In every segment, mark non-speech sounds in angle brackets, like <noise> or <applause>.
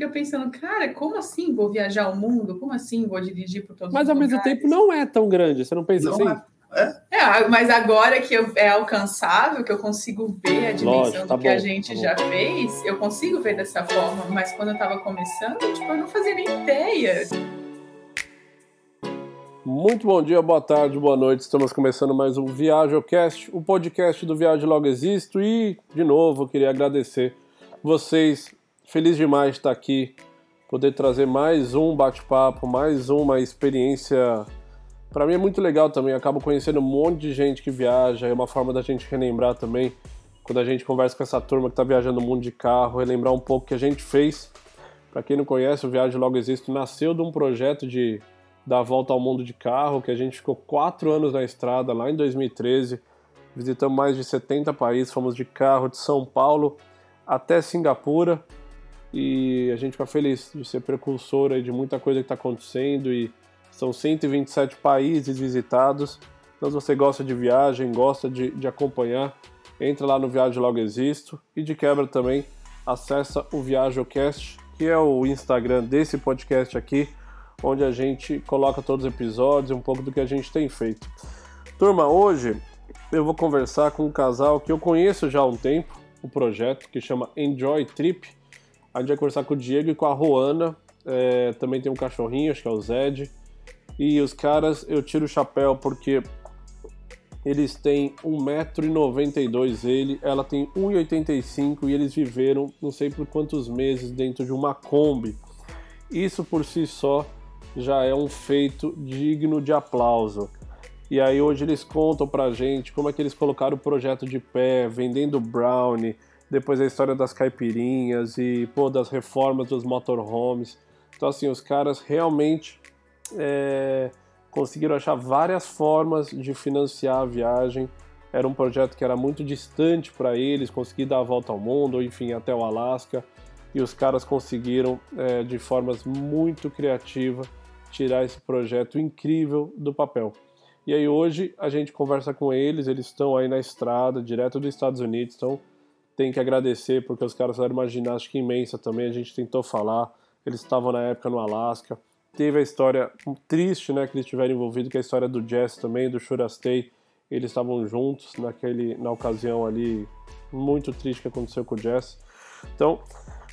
fica pensando, cara, como assim vou viajar o mundo? Como assim vou dirigir por todos Mas ao mesmo tempo não é tão grande, você não pensa não assim? É. é. mas agora que eu, é alcançável, que eu consigo ver a dimensão Lógico, tá do que bom, a gente tá já fez, eu consigo ver dessa forma. Mas quando eu estava começando, tipo, eu não fazia nem ideia. Muito bom dia, boa tarde, boa noite. Estamos começando mais um ViajoCast, o podcast do Viagem Logo Existo. E, de novo, eu queria agradecer vocês. Feliz demais de estar aqui, poder trazer mais um bate-papo, mais uma experiência. Para mim é muito legal também. acabo conhecendo um monte de gente que viaja. É uma forma da gente relembrar também, quando a gente conversa com essa turma que está viajando o mundo de carro, relembrar um pouco o que a gente fez. Para quem não conhece, o Viagem Logo Existo nasceu de um projeto de da volta ao mundo de carro, que a gente ficou quatro anos na estrada lá em 2013. Visitamos mais de 70 países, fomos de carro de São Paulo até Singapura e a gente fica feliz de ser precursora de muita coisa que está acontecendo e são 127 países visitados. Então, se você gosta de viagem, gosta de, de acompanhar, entra lá no Viagem Logo Existo e de quebra também acessa o ViajoCast, que é o Instagram desse podcast aqui onde a gente coloca todos os episódios e um pouco do que a gente tem feito. Turma, hoje eu vou conversar com um casal que eu conheço já há um tempo, o um projeto que chama Enjoy Trip. A gente vai conversar com o Diego e com a Roana, é, também tem um cachorrinho, acho que é o Zed. E os caras, eu tiro o chapéu porque eles têm 1,92m ele, ela tem 1,85m e eles viveram não sei por quantos meses dentro de uma Kombi. Isso por si só já é um feito digno de aplauso. E aí hoje eles contam pra gente como é que eles colocaram o projeto de pé, vendendo brownie, depois a história das caipirinhas e pô, das reformas dos motorhomes. Então assim, os caras realmente é, conseguiram achar várias formas de financiar a viagem. Era um projeto que era muito distante para eles, conseguir dar a volta ao mundo, ou enfim, até o Alasca. E os caras conseguiram, é, de formas muito criativas, tirar esse projeto incrível do papel. E aí hoje a gente conversa com eles, eles estão aí na estrada, direto dos Estados Unidos, então tem que agradecer porque os caras fizeram uma ginástica imensa também, a gente tentou falar, eles estavam na época no Alasca. Teve a história triste, né, que eles tiveram envolvido, que é a história do Jess também, do Shurastei. Eles estavam juntos naquele, na ocasião ali muito triste que aconteceu com o Jess. Então,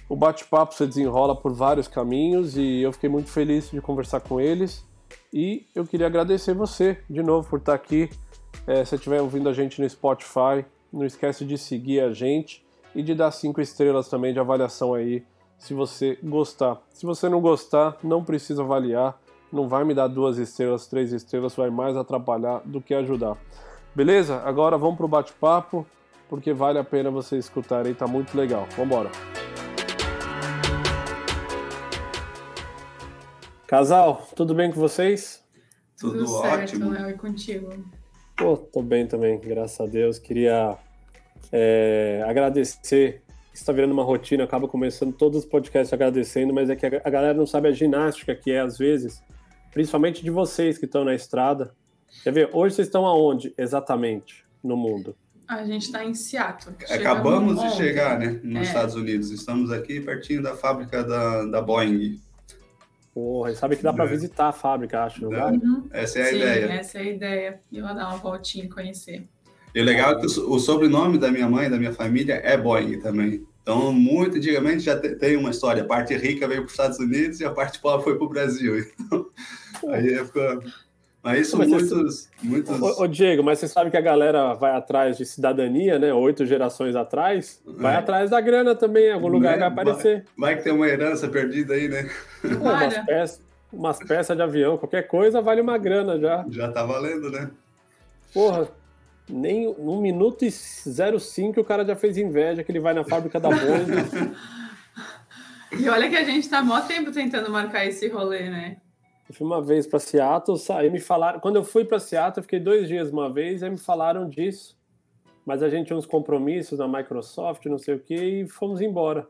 o bate-papo se desenrola por vários caminhos e eu fiquei muito feliz de conversar com eles. E eu queria agradecer você de novo por estar aqui. É, se estiver ouvindo a gente no Spotify, não esquece de seguir a gente e de dar cinco estrelas também de avaliação aí, se você gostar. Se você não gostar, não precisa avaliar. Não vai me dar duas estrelas, três estrelas, vai mais atrapalhar do que ajudar. Beleza? Agora vamos pro bate-papo, porque vale a pena você escutar aí, tá muito legal. Vambora! Casal, tudo bem com vocês? Tudo, tudo ótimo. Léo, e contigo? Pô, tô bem também, graças a Deus. Queria é, agradecer. Está virando uma rotina, acaba começando todos os podcasts agradecendo, mas é que a galera não sabe a ginástica que é às vezes, principalmente de vocês que estão na estrada. Quer ver? Hoje vocês estão aonde exatamente no mundo? A gente está em Seattle. Acabamos de chegar, né, nos é. Estados Unidos. Estamos aqui pertinho da fábrica da, da Boeing. Porra, sabe que dá para é. visitar a fábrica, acho. Uhum. Essa é a Sim, ideia. Essa é a ideia. E lá dar uma voltinha e conhecer. E o legal é que o sobrenome da minha mãe, da minha família, é Boeing também. Então, muito antigamente já tem uma história. A parte rica veio para os Estados Unidos e a parte pobre foi para o Brasil. <laughs> Então, aí ficou mas isso mas muitos, você... muitos... Ô, ô, Diego, mas você sabe que a galera vai atrás de cidadania, né? Oito gerações atrás, vai é. atrás da grana também, em algum lugar é, vai aparecer. Vai, vai, que tem uma herança perdida aí, né? umas, peças, umas peças de avião, qualquer coisa vale uma grana já. Já tá valendo, né? Porra, nem um minuto e 05 o cara já fez inveja que ele vai na fábrica da Boeing. <laughs> e olha que a gente tá mó tempo tentando marcar esse rolê, né? Eu fui uma vez para Seattle, aí me falaram. Quando eu fui para Seattle, eu fiquei dois dias uma vez, aí me falaram disso. Mas a gente tinha uns compromissos na Microsoft, não sei o que, e fomos embora.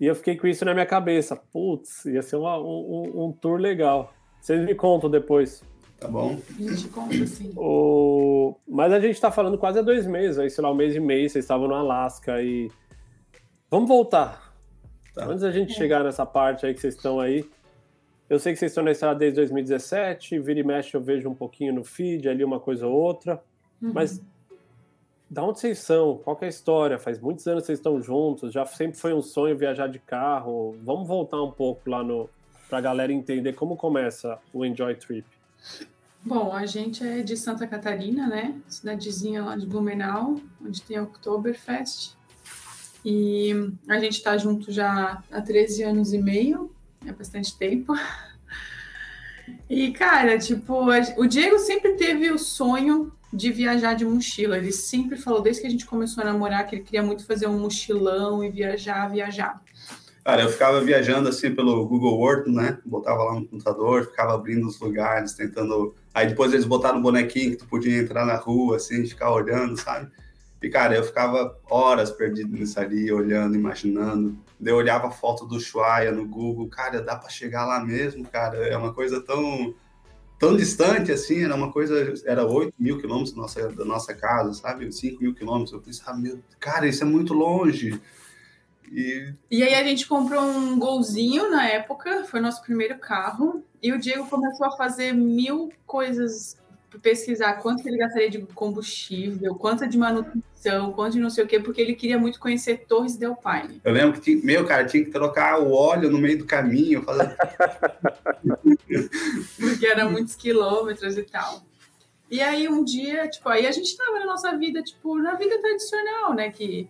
E eu fiquei com isso na minha cabeça. Putz, ia ser uma, um, um, tour legal. Vocês me contam depois. Tá bom. A gente conta, sim. O... Mas a gente tá falando quase há dois meses, aí, sei lá, um mês e meio, vocês estavam no Alasca e. Vamos voltar. Tá. Antes da gente é. chegar nessa parte aí que vocês estão aí, eu sei que vocês estão na estrada desde 2017, vira e mexe eu vejo um pouquinho no feed, ali uma coisa ou outra, uhum. mas da onde vocês são? Qual é a história? Faz muitos anos que vocês estão juntos, já sempre foi um sonho viajar de carro. Vamos voltar um pouco lá no para a galera entender como começa o Enjoy Trip. Bom, a gente é de Santa Catarina, né? Cidadezinha lá de Blumenau, onde tem o Oktoberfest. E a gente está junto já há 13 anos e meio, é bastante tempo. E, cara, tipo, o Diego sempre teve o sonho de viajar de mochila. Ele sempre falou, desde que a gente começou a namorar, que ele queria muito fazer um mochilão e viajar, viajar. Cara, eu ficava viajando assim pelo Google Earth, né? Botava lá no computador, ficava abrindo os lugares, tentando. Aí depois eles botaram um bonequinho que tu podia entrar na rua, assim, ficar olhando, sabe? E, cara, eu ficava horas perdido nisso ali, olhando, imaginando. Eu olhava a foto do Chuaia no Google, cara, dá para chegar lá mesmo, cara. É uma coisa tão, tão distante assim, era uma coisa, era 8 mil quilômetros da nossa, da nossa casa, sabe? 5 mil quilômetros. Eu pensava, meu, cara, isso é muito longe. E... e aí a gente comprou um golzinho na época, foi nosso primeiro carro, e o Diego começou a fazer mil coisas pesquisar quanto ele gastaria de combustível, quanto de manutenção, quanto de não sei o quê, porque ele queria muito conhecer Torres del Paine. Eu lembro que, tinha, meu, cara, tinha que trocar o óleo no meio do caminho. Fazer... <laughs> porque eram muitos quilômetros e tal. E aí um dia, tipo, aí a gente tava na nossa vida, tipo, na vida tradicional, né, que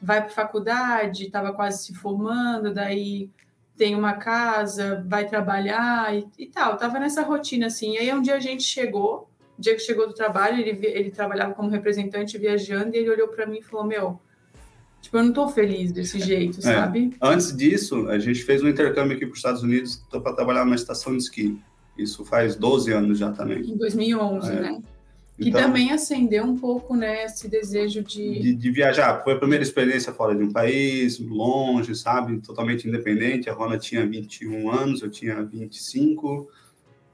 vai para faculdade, tava quase se formando, daí tem uma casa, vai trabalhar e, e tal. Tava nessa rotina assim. E aí um dia a gente chegou dia que chegou do trabalho, ele, ele trabalhava como representante viajando, e ele olhou para mim e falou: Meu, tipo, eu não tô feliz desse jeito, é. sabe? Antes disso, a gente fez um intercâmbio aqui para os Estados Unidos para trabalhar numa estação de esqui. Isso faz 12 anos já também. Em 2011, é. né? Que então, também acendeu um pouco, né, esse desejo de... de... de. viajar. Foi a primeira experiência fora de um país, longe, sabe? Totalmente independente. A Rona tinha 21 anos, eu tinha 25.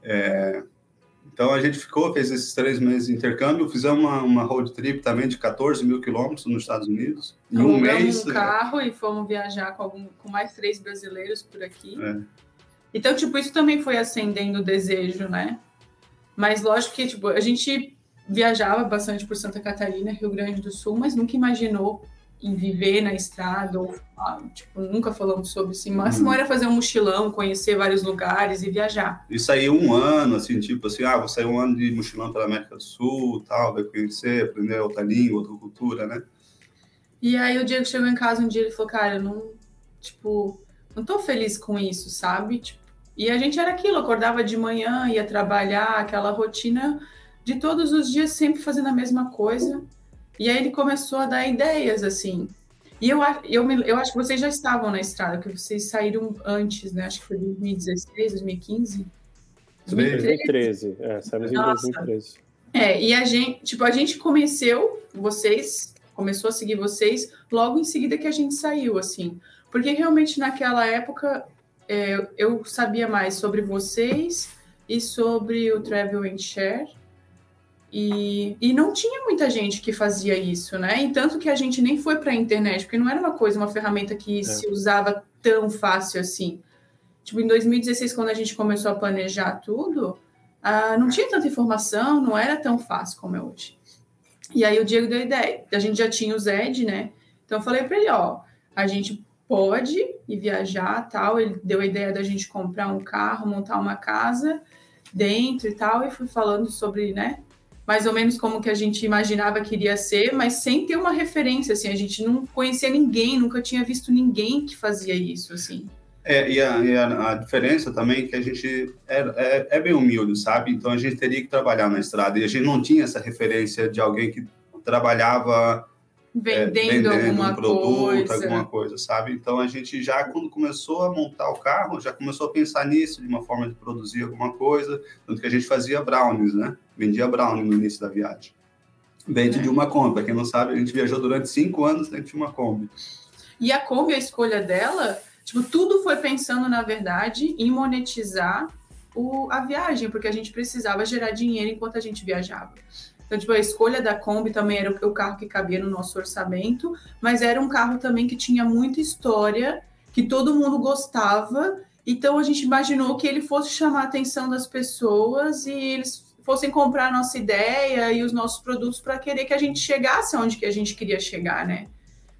É, então a gente ficou, fez esses três meses de intercâmbio, fizemos uma, uma road trip também de 14 mil quilômetros nos Estados Unidos. Em um mês. um carro e fomos viajar com, algum, com mais três brasileiros por aqui. É. Então, tipo, isso também foi acendendo o desejo, né? Mas lógico que, tipo, a gente viajava bastante por Santa Catarina, Rio Grande do Sul, mas nunca imaginou em viver na estrada, ou, ah, tipo, nunca falamos sobre isso. Máximo hum. era fazer um mochilão, conhecer vários lugares e viajar. E sair um ano, assim, tipo assim, ah, vou sair um ano de mochilão pela América do Sul, tal, vai conhecer, aprender outra língua, outra cultura, né? E aí o Diego chegou em casa um dia e falou, cara, eu não, tipo, não tô feliz com isso, sabe? Tipo, e a gente era aquilo, acordava de manhã, ia trabalhar, aquela rotina de todos os dias sempre fazendo a mesma coisa. E aí ele começou a dar ideias, assim. E eu, eu, eu acho que vocês já estavam na estrada, que vocês saíram antes, né? Acho que foi 2016, 2015. 2013, é, saímos em 2013. É, e a gente, tipo, a gente começou, vocês, começou a seguir vocês logo em seguida que a gente saiu, assim. Porque realmente naquela época é, eu sabia mais sobre vocês e sobre o Travel and Share. E, e não tinha muita gente que fazia isso, né? E tanto que a gente nem foi para a internet, porque não era uma coisa, uma ferramenta que é. se usava tão fácil assim. Tipo, em 2016, quando a gente começou a planejar tudo, ah, não tinha tanta informação, não era tão fácil como é hoje. E aí o Diego deu a ideia. A gente já tinha o Zed, né? Então eu falei para ele, ó, a gente pode ir viajar, tal. Ele deu a ideia da gente comprar um carro, montar uma casa dentro e tal, e fui falando sobre, né, mais ou menos como que a gente imaginava que iria ser, mas sem ter uma referência, assim, a gente não conhecia ninguém, nunca tinha visto ninguém que fazia isso, assim. É, e, a, e a, a, diferença também é que a gente é, é, é, bem humilde, sabe? Então a gente teria que trabalhar na estrada e a gente não tinha essa referência de alguém que trabalhava vendendo, é, vendendo alguma um produto, coisa. alguma coisa, sabe? Então a gente já quando começou a montar o carro, já começou a pensar nisso de uma forma de produzir alguma coisa, tanto que a gente fazia brownies, né? Vendia brownie no início da viagem. Dentro é. de uma Kombi, para quem não sabe, a gente viajou durante cinco anos dentro de uma Kombi. E a Kombi, a escolha dela, tipo, tudo foi pensando na verdade em monetizar o, a viagem, porque a gente precisava gerar dinheiro enquanto a gente viajava. Então, tipo, a escolha da Kombi também era o carro que cabia no nosso orçamento, mas era um carro também que tinha muita história que todo mundo gostava. Então a gente imaginou que ele fosse chamar a atenção das pessoas e eles fossem comprar a nossa ideia e os nossos produtos para querer que a gente chegasse onde que a gente queria chegar, né?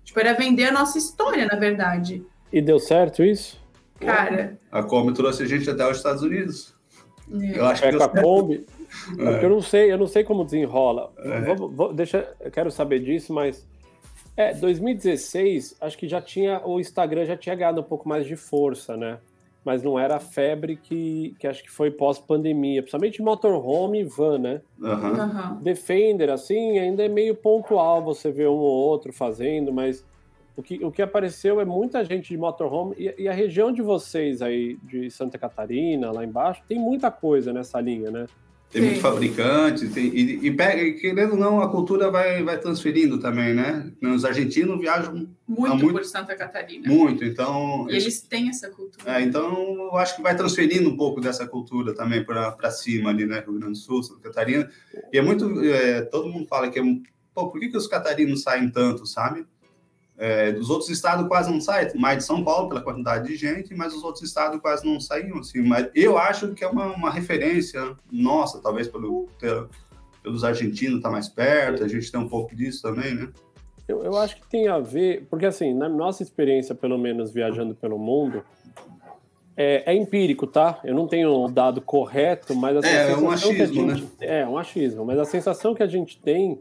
Tipo, era vender a nossa história, na verdade. E deu certo isso? Cara. A Kombi trouxe a gente até os Estados Unidos. É. Eu acho é, que com a Kombi. É. Eu não sei, eu não sei como desenrola. É. Vou, vou, deixa, eu quero saber disso, mas é 2016. Acho que já tinha o Instagram já tinha ganhado um pouco mais de força, né? Mas não era a febre que, que acho que foi pós-pandemia, principalmente motorhome e van, né? Uhum. Uhum. Defender, assim, ainda é meio pontual você ver um ou outro fazendo, mas o que, o que apareceu é muita gente de motorhome e, e, a região de vocês aí, de Santa Catarina, lá embaixo, tem muita coisa nessa linha, né? Tem muito fabricante, tem, e, e, e, querendo ou não, a cultura vai, vai transferindo também, né? Os argentinos viajam muito, muito por Santa Catarina. Muito, então. E eles têm essa cultura. É, então, eu acho que vai transferindo um pouco dessa cultura também para cima ali, né? Rio Grande do Sul, Santa Catarina. E é muito. É, todo mundo fala que é. Pô, por que, que os catarinos saem tanto, sabe? É, dos outros estados quase não sai, mais de São Paulo pela quantidade de gente, mas os outros estados quase não saíam assim. Mas eu acho que é uma, uma referência nossa, talvez pelo, pelo pelos argentinos estar tá mais perto, a gente tem um pouco disso também, né? Eu, eu acho que tem a ver, porque assim, na nossa experiência, pelo menos viajando pelo mundo, é, é, empírico, tá? Eu não tenho o dado correto, mas a é, é um achismo, gente, né? É, um achismo, mas a sensação que a gente tem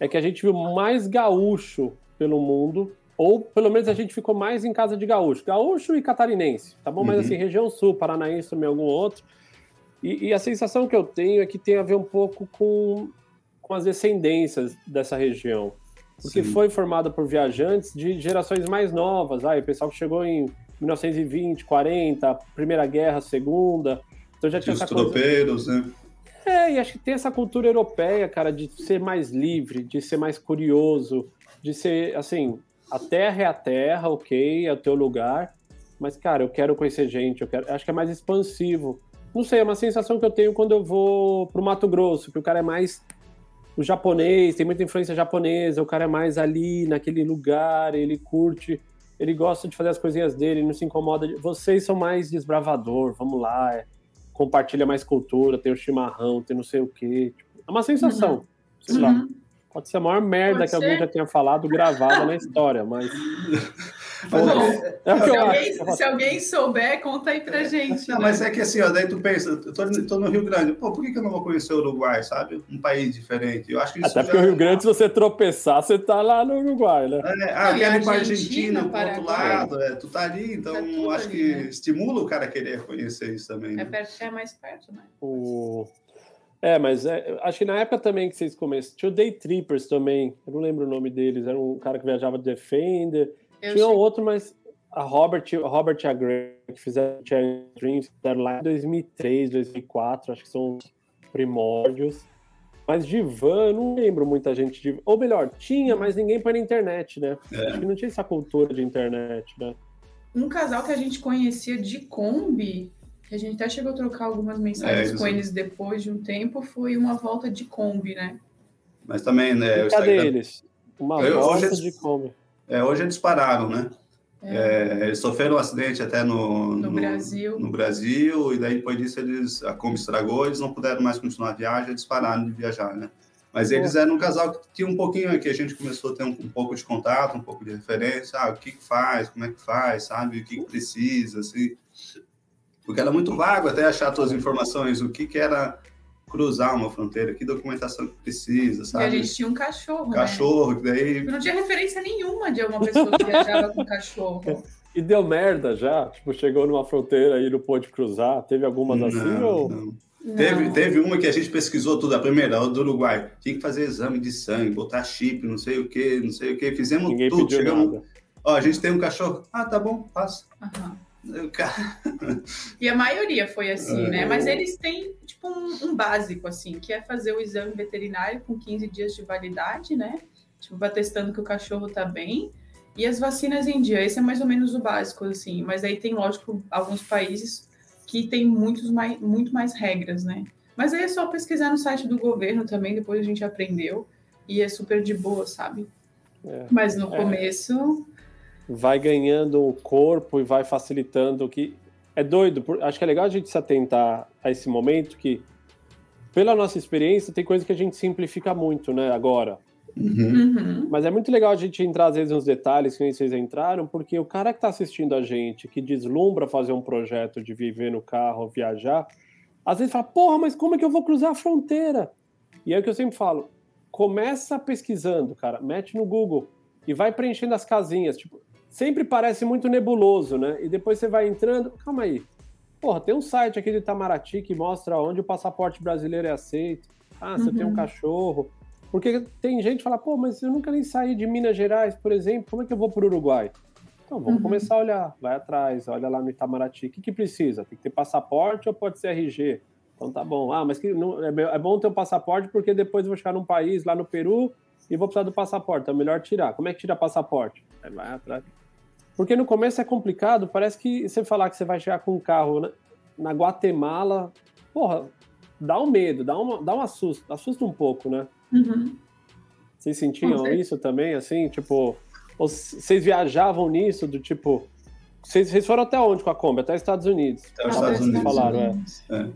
é que a gente viu mais gaúcho pelo mundo, ou pelo menos a gente ficou mais em casa de gaúcho, gaúcho e catarinense, tá bom? Uhum. Mas assim, região sul, paranaense também algum outro. E, e, a sensação que eu tenho é que tem a ver um pouco com, com as descendências dessa região. Porque Sim. foi formada por viajantes de gerações mais novas, aí, o pessoal que chegou em 1920, 40, Primeira Guerra, Segunda. Então já tinha Os essa tropeiros, coisa... né? É, e acho que tem essa cultura europeia, cara, de ser mais livre, de ser mais curioso, de ser, assim, a terra é a terra, ok, é o teu lugar, mas, cara, eu quero conhecer gente, eu quero, acho que é mais expansivo. Não sei, é uma sensação que eu tenho quando eu vou pro Mato Grosso, que o cara é mais o japonês, tem muita influência japonesa, o cara é mais ali naquele lugar, ele curte, ele gosta de fazer as coisinhas dele, não se incomoda. De... Vocês são mais desbravador, vamos lá, é, compartilha mais cultura, tem o chimarrão, tem não sei o quê. Tipo, é uma sensação, uhum. sei uhum. Pode ser a maior merda Pode que ser? alguém já tenha falado gravada na história, mas. <laughs> Bom, é se, alguém, se, alguém, souber, conta aí pra gente. Não, né? mas é que assim, ó, daí tu pensa, eu tô, tô, no Rio Grande, pô, por que, que eu não vou conhecer o Uruguai, sabe? Um país diferente. Eu acho que Até porque o Rio Grande, se você tropeçar, você tá lá no Uruguai, né? É, ah, quero ir pra Argentina, pro outro lado, é, tu tá ali, então tá acho ali, que né? estimula o cara a querer conhecer isso também. Né? É, perto, é mais perto, né? O... É, mas é, acho que na época também que vocês começaram, tinha o Day Trippers também, eu não lembro o nome deles, era um cara que viajava de Defender, eu tinha sei. outro, mas a Robert, a Robert e a Greg, que fizeram Dreams, fizeram lá em 2003, 2004, acho que são primórdios. Mas de van, eu não lembro muita gente de. Ou melhor, tinha, mas ninguém põe na internet, né? É. Acho que não tinha essa cultura de internet, né? Um casal que a gente conhecia de Kombi que a gente até chegou a trocar algumas mensagens é, com eles depois de um tempo, foi uma volta de Kombi, né? Mas também, né? Cadê eles? Uma eu, volta hoje, de Kombi. É, hoje eles pararam, né? É. É, eles sofreram um acidente até no, no, no, Brasil. No Brasil, e daí depois disso eles, a Kombi estragou, eles não puderam mais continuar a viagem, eles pararam de viajar, né? Mas eles eram um casal que tinha um pouquinho aqui, a gente começou a ter um, um, pouco de contato, um pouco de referência, ah, o que, que faz, como é que faz, sabe, o que, que precisa, assim porque era muito vago até achar todas as informações, o que, que era cruzar uma fronteira, que documentação que precisa, sabe? E a gente tinha um cachorro, Cachorro, né? daí... Não tinha referência nenhuma de alguma pessoa que viajava com cachorro. <laughs> E deu merda já? Tipo, chegou numa fronteira e não pôde cruzar? Teve algumas assim não, ou... Não. Não. Teve, teve uma que a gente pesquisou tudo, a primeira, a do Uruguai. Tinha que fazer exame de sangue, botar chip, não sei o que, não sei o que. Fizemos Ninguém tudo. Chegamos... Nada. Ó, a gente tem um cachorro. Ah, tá bom, passa. Uhum. E a maioria foi assim, é, né? Mas eles têm, tipo, um, um, básico, assim, que é fazer o exame veterinário com 15 dias de validade, né? Tipo, vai testando que o cachorro tá bem. E as vacinas em dia, esse é mais ou menos o básico, assim. Mas aí tem, lógico, alguns países que tem muitos mais, muito mais regras, né? Mas aí é só pesquisar no site do governo também, depois a gente aprendeu. E é super de boa, sabe? É, Mas no é. começo vai ganhando o corpo e vai facilitando que é doido, acho que é legal a gente se atentar a esse momento que pela nossa experiência tem coisa que a gente simplifica muito, né, agora. Uhum. Uhum. Mas é muito legal a gente entrar às vezes nos detalhes que vocês entraram, porque o cara que está assistindo a gente, que deslumbra fazer um projeto de viver no carro, viajar, às vezes fala, porra, mas como é que eu vou cruzar a fronteira? E é o que eu sempre falo, começa pesquisando, cara, mete no Google e vai preenchendo as casinhas, tipo, sempre parece muito nebuloso, né? E depois você vai entrando, calma aí, porra, tem um site aqui de Itamaraty que mostra onde o passaporte brasileiro é aceito. Ah, você Uhum. tem um cachorro. Porque tem gente que fala, pô, mas eu nunca nem saí de Minas Gerais, por exemplo, como é que eu vou para o Uruguai? Então, vamos Uhum. começar a olhar, vai atrás, olha lá no Itamaraty, o que, que precisa? Tem que ter passaporte ou pode ser RG? Então tá bom. Ah, mas que não, é, é bom ter um passaporte porque depois eu vou chegar num país, lá no Peru, e vou precisar do passaporte, então é melhor tirar. Como é que tira passaporte? Aí vai atrás. Porque no começo é complicado, parece que você falar que você vai chegar com um carro na, na Guatemala, porra, dá um medo, dá, uma, dá um assusto, assusta um pouco, né? Uhum. Vocês sentiam isso também, assim, tipo, vocês viajavam nisso, do tipo, vocês, vocês foram até onde com a Kombi? Até Estados Unidos. Até os Estados Unidos. Falaram, é. É.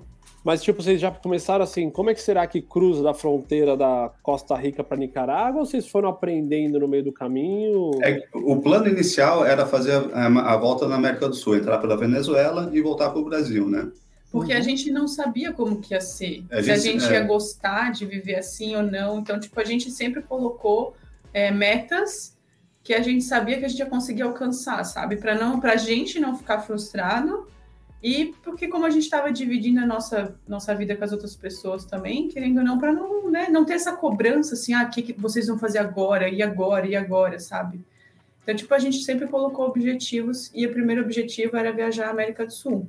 Mas, tipo, vocês já começaram assim, como é que será que cruza da fronteira da Costa Rica para Nicarágua ou vocês foram aprendendo no meio do caminho? É o plano inicial era fazer a, a volta na América do Sul, entrar pela Venezuela e voltar para o Brasil, né? Porque a Uhum. gente não sabia como que ia ser. A se a gente- gente é. ia gostar de viver assim ou não. Então, tipo, a gente sempre colocou é, metas que a gente sabia que a gente ia conseguir alcançar, sabe? Para não, pra gente não ficar frustrado. E porque como a gente estava dividindo a nossa, nossa vida com as outras pessoas também, querendo ou não, para não, né, não ter essa cobrança assim, ah, o que, que vocês vão fazer agora, e agora, e agora, sabe? Então, tipo, a gente sempre colocou objetivos, e o primeiro objetivo era viajar à América do Sul.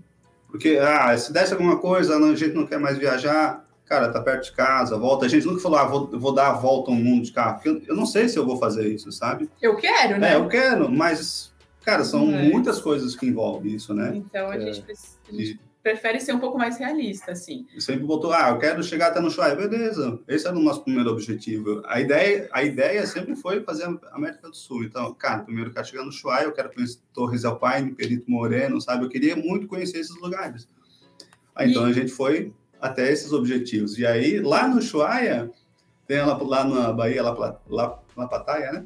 Porque, ah, se desse alguma coisa, a gente não quer mais viajar, cara, tá perto de casa, volta. A gente nunca falou, ah, vou, vou dar a volta ao mundo de carro. Porque eu, eu não sei se eu vou fazer isso, sabe? Eu quero, né? É, eu quero, mas, cara, são É. muitas coisas que envolvem isso, né? Então a, É. gente, pre- a gente prefere ser um pouco mais realista, assim. Sempre botou, ah, eu quero chegar até no Ushuaia. Beleza, esse era o nosso primeiro objetivo. A ideia, a ideia sempre foi fazer a América do Sul. Então, cara, primeiro eu quero chegar no Ushuaia, eu quero conhecer Torres del Paine, Perito Moreno, sabe? Eu queria muito conhecer esses lugares. Aí, então, E- a gente foi até esses objetivos. E aí, lá no Ushuaia, tem lá, lá na Bahia, lá, lá, lá na Pataia, né?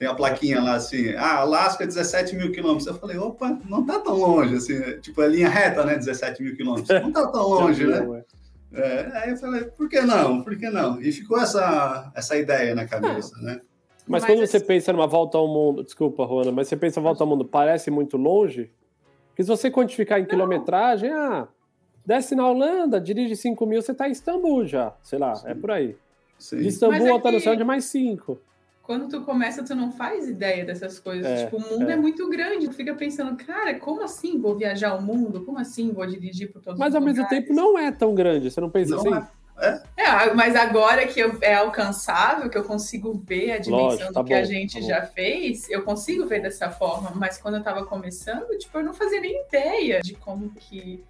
Tem a plaquinha lá assim, ah, Alasca, 17 mil quilômetros. Eu falei, opa, não tá tão longe, assim, né? tipo, é linha reta, né? 17 mil quilômetros. Não tá tão <laughs> longe, né? É, aí eu falei, por que não? Por que não? E ficou essa, essa ideia na cabeça, né? Mas, Mas quando você pensa numa volta ao mundo, desculpa, Juana, mas você pensa em volta ao mundo, parece muito longe? Porque se você quantificar em quilometragem, ah, desce na Holanda, dirige 5 mil, você tá em Istambul já. Sei lá, é por aí. Sim. De Istambul é até no céu de mais 5. Quando tu começa, tu não faz ideia dessas coisas. É, tipo, o mundo é. é. muito grande. Tu fica pensando, cara, como assim vou viajar o mundo? Como assim vou dirigir por todos Mas os ao mesmo tempo não é tão grande, você não pensa Não assim? É, mas agora que eu- é alcançável, que eu consigo ver a dimensão Lógico, tá do que a bom, gente tá bom. já fez, eu consigo ver dessa forma. Mas quando eu tava começando, tipo, eu não fazia nem ideia de como que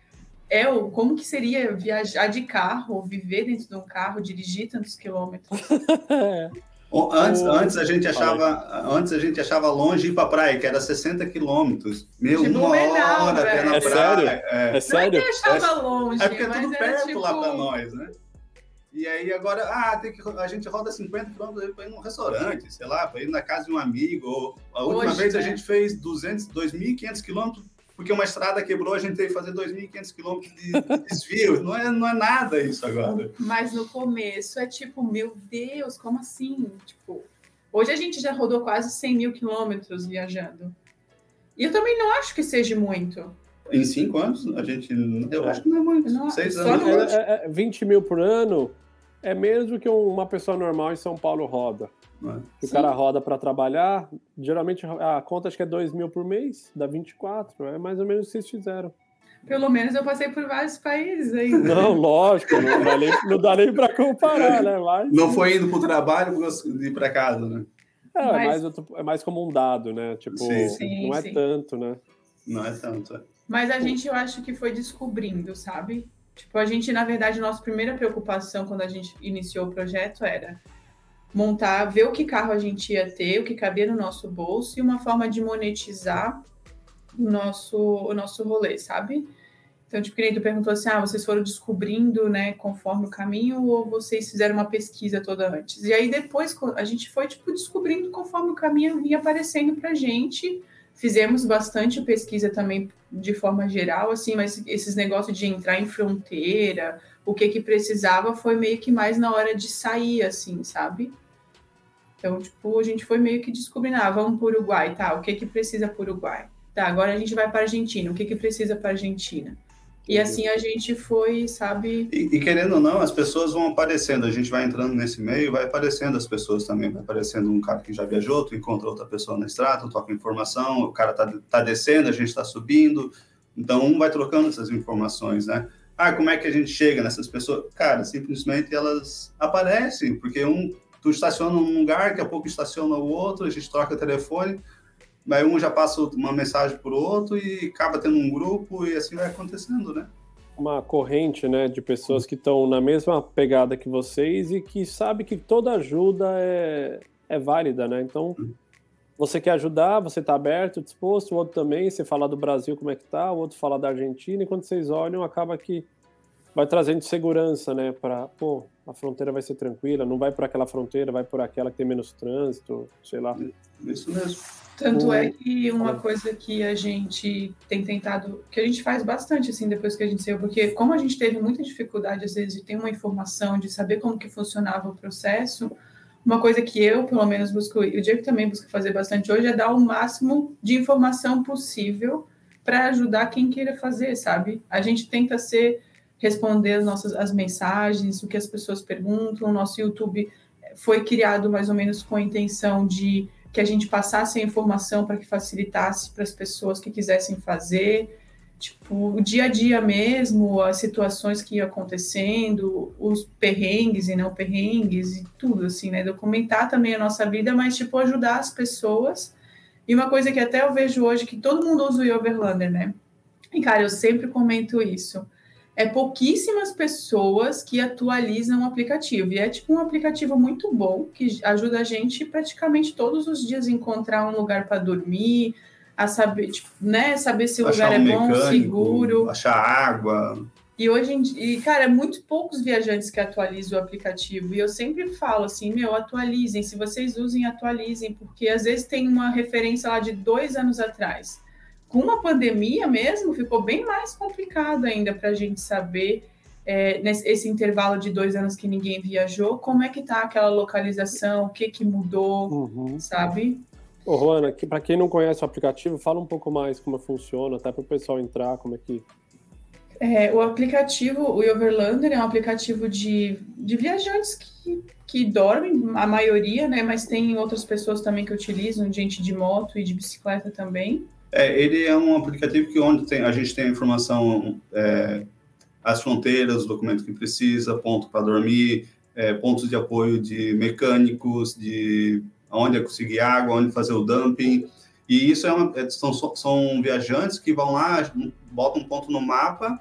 é o como que seria viajar de carro, viver dentro de um carro, dirigir tantos quilômetros. <laughs> Antes, O- antes, a gente achava, antes a gente achava longe ir para praia, que era 60 quilômetros. Meu, Tipo, uma hora até na É praia. sério? É, É sério? Eu achava longe, É porque é tudo perto tipo... lá para nós, né? E aí agora, ah, tem que, a gente roda 50 quilômetros para ir num restaurante, sei lá, para ir na casa de um amigo. Ou, a última Hoje, vez a né? gente fez 200, 2.500 quilômetros, porque uma estrada quebrou, a gente teve que fazer 2.500 quilômetros de de desvio. Não é, não é nada isso agora. Mas no começo é tipo, meu Deus, como assim? Tipo, hoje a gente já rodou quase 100 mil quilômetros viajando. E eu também não acho que seja muito. Em cinco anos, a gente, eu É. acho que não é muito. Não, Seis só anos. É, é, é 20 mil por ano é menos do que uma pessoa normal em São Paulo roda. É? O cara roda para trabalhar, geralmente a conta acho que é 2 mil por mês, dá 24. É mais ou menos o que vocês fizeram. Pelo menos eu passei por vários países ainda. Não, lógico, não dá nem, não dá nem para comparar, né? Mas, Não foi indo para o trabalho ir para casa, né? é, é Mas- mais, outro- é mais como um dado, né? Tipo, Sim, sim. não é Sim, tanto, né? Não é tanto. é. Mas a gente, eu acho que foi descobrindo, sabe? Tipo, a gente, na verdade, nossa primeira preocupação quando a gente iniciou o projeto era montar, ver o que carro a gente ia ter, o que cabia no nosso bolso e uma forma de monetizar o nosso, o nosso rolê, sabe? Então, tipo, tu perguntou assim, ah, vocês foram descobrindo, né, conforme o caminho, ou vocês fizeram uma pesquisa toda antes? E aí depois a gente foi, tipo, descobrindo conforme o caminho vinha aparecendo pra gente. Fizemos bastante pesquisa também de forma geral, assim, mas esses negócios de entrar em fronteira, o que que precisava foi meio que mais na hora de sair, assim, sabe? Então, tipo, a gente foi meio que descobrindo, ah, vamos para o Uruguai, tá, o que que precisa para o Uruguai? Tá, agora a gente vai para a Argentina, o que que precisa para a Argentina? E assim a gente foi, sabe. E, e, querendo ou não, as pessoas vão aparecendo, a gente vai entrando nesse meio, vai aparecendo as pessoas também, vai aparecendo um cara que já viajou, tu encontra outra pessoa na estrada, toca informação, o cara tá, tá descendo, a gente tá subindo, então um vai trocando essas informações, né? Ah, como é que a gente chega nessas pessoas? Cara, simplesmente elas aparecem, porque um, tu estaciona num lugar, daqui a pouco estaciona o outro, a gente troca telefone, Aí um já passa uma mensagem para o outro e acaba tendo um grupo e assim vai acontecendo, né? Uma corrente, né, de pessoas que estão na mesma pegada que vocês e que sabe que toda ajuda é, é válida, né? Então, você quer ajudar, você está aberto, disposto, o outro também, você fala do Brasil como é que tá, o outro fala da Argentina, e quando vocês olham, acaba que vai trazendo segurança, né, para, pô, a fronteira vai ser tranquila, não vai por aquela fronteira, vai por aquela que tem menos trânsito, sei lá. Isso mesmo. Tanto é que uma coisa que a gente tem tentado, que a gente faz bastante assim depois que a gente saiu, porque como a gente teve muita dificuldade às vezes de ter uma informação, de saber como que funcionava o processo, uma coisa que eu pelo menos busco e o Diego também busca fazer bastante hoje é dar o máximo de informação possível para ajudar quem queira fazer, sabe? A gente tenta ser responder as nossas as mensagens, o que as pessoas perguntam, o nosso YouTube foi criado mais ou menos com a intenção de que a gente passasse a informação para que facilitasse para as pessoas que quisessem fazer, tipo, o dia a dia mesmo, as situações que iam acontecendo, os perrengues e não perrengues e tudo, assim, né? Documentar também a nossa vida, mas, tipo, ajudar as pessoas. E uma coisa que até eu vejo hoje, que todo mundo usa o Overlander, né? E, cara, eu sempre comento isso é pouquíssimas pessoas que atualizam o aplicativo. E é tipo um aplicativo muito bom que ajuda a gente praticamente todos os dias a encontrar um lugar para dormir, a saber, tipo, né, saber se o achar lugar um é bom, seguro, achar água. E hoje em dia, cara, é muito poucos viajantes que atualizam o aplicativo. E eu sempre falo assim, meu, atualizem. Se vocês usem, atualizem, porque às vezes tem uma referência lá de dois anos atrás com uma pandemia mesmo, ficou bem mais complicado ainda para a gente saber, é, nesse intervalo de dois anos que ninguém viajou, como é que tá aquela localização, o que que mudou, uhum. sabe? Ô, Juana, que, para quem não conhece o aplicativo, fala um pouco mais como funciona, até para o pessoal entrar, como é que... É, o aplicativo, o Overlander, é um aplicativo de, de viajantes que, que dormem, a maioria, né? Mas tem outras pessoas também que utilizam, gente de moto e de bicicleta também. É, ele é um aplicativo que onde tem, a gente tem a informação, é, as fronteiras, os documentos que precisa, ponto para dormir, é, pontos de apoio de mecânicos, de onde é conseguir água, onde fazer o dumping. E isso é uma, é, são, são viajantes que vão lá, botam um ponto no mapa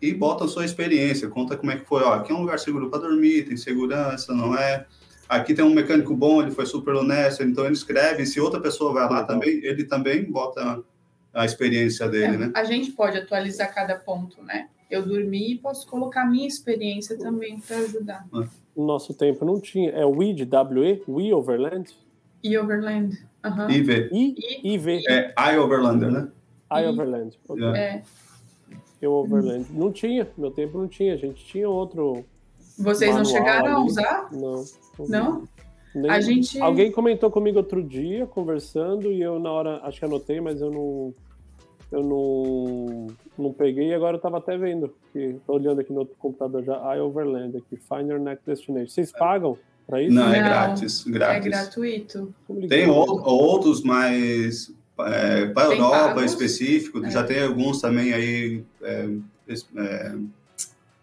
e botam a sua experiência, conta como é que foi. Ó, aqui é um lugar seguro para dormir, tem segurança, não é? Aqui tem um mecânico bom, ele foi super honesto, então ele escreve, se outra pessoa vai lá também, ele também bota a experiência dele, é, né? A gente pode atualizar cada ponto, né? Eu dormi e posso colocar a minha experiência também para ajudar. No é. nosso tempo não tinha, é o WE de WE, We Overland? E Overland, uhum. IV. I, IV. É I Overlander, né? I Overland. Okay. É. Eu Overland. Não tinha, meu tempo não tinha, a gente tinha outro vocês não chegaram ali. a usar? Não. Não? Nem... A gente... Alguém comentou comigo outro dia, conversando, e eu na hora, acho que anotei, mas eu não. Eu não, não peguei e agora eu tava até vendo. Que, tô olhando aqui no outro computador já, iOverland aqui, Find Your Next Destination. Vocês pagam para isso? Não, é grátis, grátis. É gratuito. Tem outros mais é, para a Europa pagos? específico, é. já tem alguns também aí é, é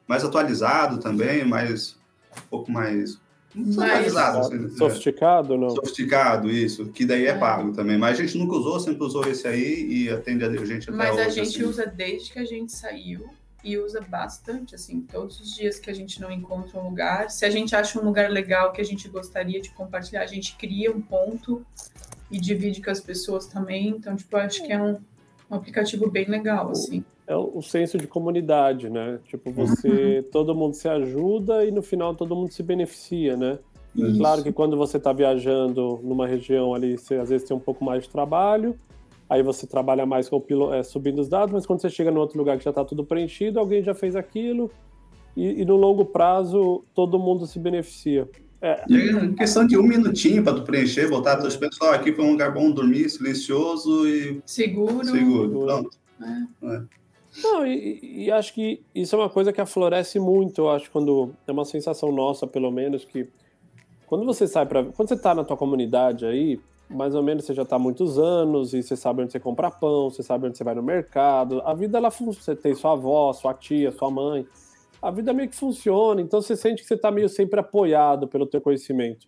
mais atualizado também, mais um pouco mais assim, né? sofisticado, não? Sofisticado, isso, que daí é, é, pago também. Mas a gente nunca usou, sempre usou esse aí e atende a gente até Mas hoje, a gente assim. usa desde que a gente saiu e usa bastante, assim, todos os dias que a gente não encontra um lugar. Se a gente acha um lugar legal que a gente gostaria de compartilhar, a gente cria um ponto e divide com as pessoas também. Então, tipo, acho que é um, um aplicativo bem legal, assim. É o senso de comunidade, né? Tipo, você, uhum. todo mundo se ajuda e no final todo mundo se beneficia, né? Isso. Claro que quando você está viajando numa região ali, você às vezes tem um pouco mais de trabalho, aí você trabalha mais com o é, subindo os dados, mas quando você chega em outro lugar que já está tudo preenchido, alguém já fez aquilo, e, e, no longo prazo todo mundo se beneficia. É. é questão de um minutinho para tu preencher, botar teus pessoal aqui foi um lugar bom dormir, silencioso e seguro. Seguro, pronto. É. É. Não, e, e, acho que isso é uma coisa que aflorece muito, eu acho, quando é uma sensação nossa, pelo menos, que quando você sai para, quando você tá na tua comunidade aí, mais ou menos você já tá há muitos anos e você sabe onde você compra pão, você sabe onde você vai no mercado. A vida ela você tem sua avó, sua tia, sua mãe. A vida meio que funciona, então você sente que você tá meio sempre apoiado pelo teu conhecimento.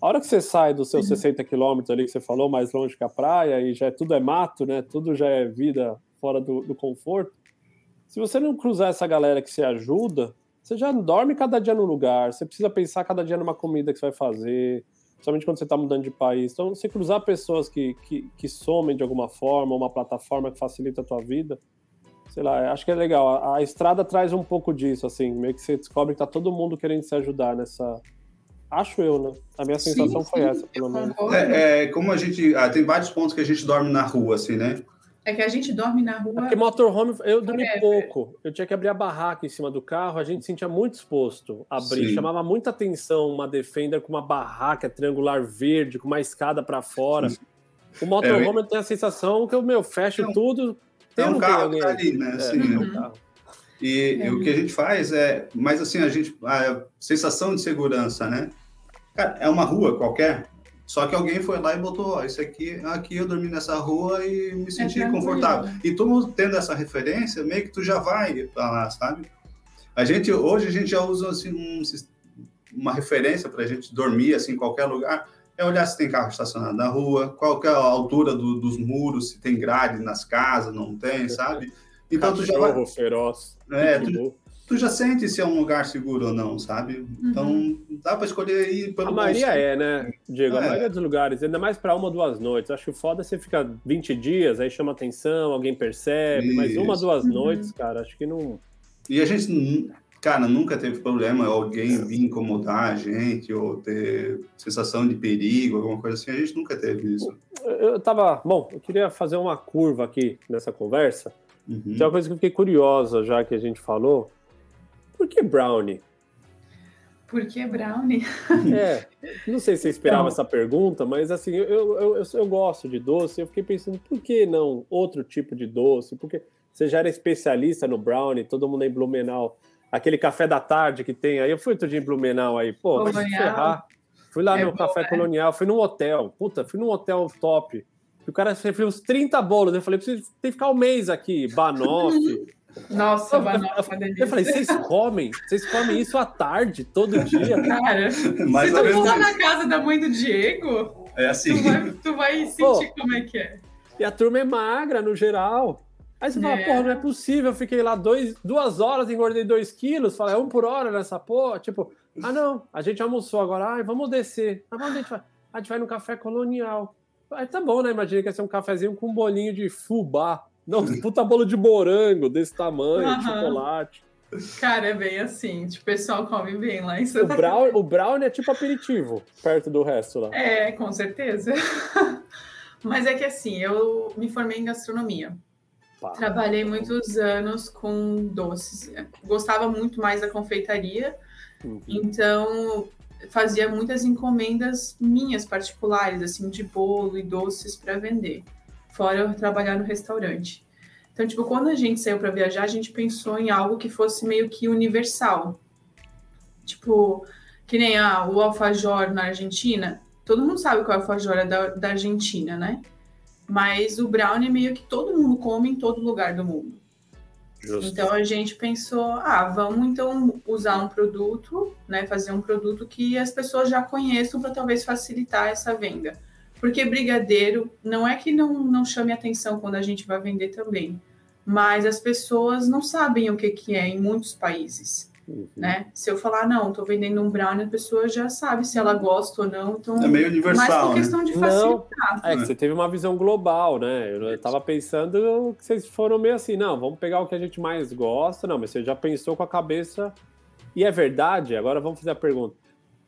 A hora que você sai dos seus uhum. 60 quilômetros ali que você falou, mais longe que a praia, e já é, tudo é mato, né? Tudo já é vida fora do, do conforto. Se você não cruzar essa galera que você ajuda, você já dorme cada dia no lugar, você precisa pensar cada dia numa comida que você vai fazer, somente quando você está mudando de país. Então, você cruzar pessoas que, que, que somem de alguma forma, uma plataforma que facilita a tua vida, sei lá, acho que é legal. A, a, estrada traz um pouco disso, assim, meio que você descobre que tá todo mundo querendo se ajudar nessa. Acho eu, né? A minha sensação sim, foi essa, pelo menos. É, é, como a gente. Ah, tem vários pontos que a gente dorme na rua, assim, né? É que a gente dorme na rua. É porque motorhome, eu dormi pouco. Eu tinha que abrir a barraca em cima do carro, a gente sentia muito exposto. Abrir, Sim. chamava muita atenção uma Defender com uma barraca triangular verde, com uma escada para fora. Sim. O motorhome é, eu tenho a sensação que eu meu, fecho não, tudo. Tem um carro que tá ali, né? É, Sim, uhum. um carro. E, é. e, o que a gente faz é, mas assim, a gente, a sensação de segurança, né? Cara, é uma rua qualquer, só que alguém foi lá e botou, ó, isso aqui, aqui eu dormi nessa rua e me é senti é confortável. E tu tendo essa referência, meio que tu já vai para lá, sabe? A gente, hoje a gente já usa assim, um, uma referência para a gente dormir assim, em qualquer lugar, é olhar se tem carro estacionado na rua, qual é a altura do, dos muros, se tem grade nas casas, não tem, sabe? Então Cachorro tu já vai... feroz. É, tu, tu já sente se é um lugar seguro ou não, sabe? Então uhum. dá para escolher ir pelo A maioria é, né, Diego? É. A maioria dos lugares, ainda mais para uma ou duas noites. Acho que foda você fica 20 dias, aí chama atenção, alguém percebe, Isso. mas uma, duas uhum. noites, cara, acho que não. E a gente, cara, nunca teve problema alguém vir incomodar a gente ou ter sensação de perigo, alguma coisa assim. A gente nunca teve isso. Eu tava. Bom, eu queria fazer uma curva aqui nessa conversa. Uhum. Tem uma coisa que eu fiquei curiosa já que a gente falou. Por que brownie? Por que brownie? <laughs> É, não sei se você esperava então, essa pergunta, mas assim, eu, eu, eu, eu, gosto de doce, eu fiquei pensando, por que não outro tipo de doce? Porque você já era especialista no brownie, todo mundo em Blumenau, aquele café da tarde que tem aí, eu fui outro dia em Blumenau aí, pô, vai se ferrar. Fui lá é no bom, café né? colonial, fui num hotel, puta, fui num hotel top. E o cara serviu uns 30 bolos, eu falei, preciso tem que ficar um mês aqui, banoffee. <laughs> Nossa, banoffee, eu, eu falei, vocês comem? Vocês comem isso à tarde, todo dia? Cara, Mas se tu for na casa da mãe do Diego, é assim. tu, vai, tu vai sentir Pô, como é que é. E a turma é magra, no geral. Aí você fala, é. porra, não é possível, eu fiquei lá dois, duas horas, engordei dois quilos, falei, é um por hora nessa porra, tipo, ah não, a gente almoçou agora, ah, vamos descer, ah, vamos, a gente vai, a gente vai no café colonial. Aí tá bom, né, imagina que ia ser um cafezinho com um bolinho de fubá, não, puta bolo de morango desse tamanho, uhum. chocolate. Cara, é bem assim, tipo, o pessoal come bem lá em Santa o brown, o brownie é tipo aperitivo, perto do resto lá. É, com certeza. <laughs> Mas é que assim, eu me formei em gastronomia. Pá. Trabalhei muitos anos com doces. Gostava muito mais da confeitaria. Uhum. Então, fazia muitas encomendas minhas particulares, assim, de bolo e doces para vender fora eu trabalhar no restaurante. Então, tipo, quando a gente saiu para viajar, a gente pensou em algo que fosse meio que universal. Tipo, que nem ah, o alfajor na Argentina. Todo mundo sabe que o alfajor é da, da Argentina, né? Mas o brownie é meio que todo mundo come em todo lugar do mundo. Justo. Então a gente pensou, ah, vamos então usar um produto, né, fazer um produto que as pessoas já conheçam para talvez facilitar essa venda. Porque brigadeiro não é que não, não chame atenção quando a gente vai vender também, mas as pessoas não sabem o que, que é em muitos países. Uhum. Né? Se eu falar, não, estou vendendo um brownie, a pessoa já sabe se ela gosta ou não. Então, é meio universal. Mais por questão né? de facilitar. Não, é que você teve uma visão global, né? Eu estava pensando que vocês foram meio assim, não, vamos pegar o que a gente mais gosta, não, mas você já pensou com a cabeça. E é verdade, agora vamos fazer a pergunta.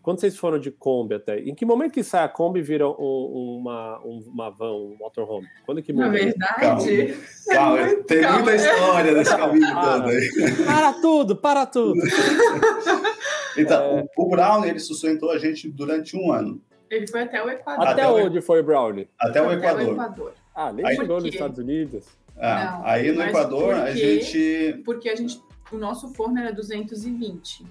Quando vocês foram de Kombi até, em que momento que sai a Kombi e vira um, uma, uma van, um motorhome? Quando que muda? Na verdade... Calma, calma. tem calma. muita história nesse caminho para, todo aí. Para tudo, para tudo! <laughs> então, é... o Brown, ele sustentou a gente durante um ano. Ele foi até o Equador. Até, até onde foi o Brown? Até, o Equador. o Equador. Ah, nem aí, chegou nos Estados Unidos. É, Não, aí no Equador porque, a gente... Porque a gente, o nosso forno era 220.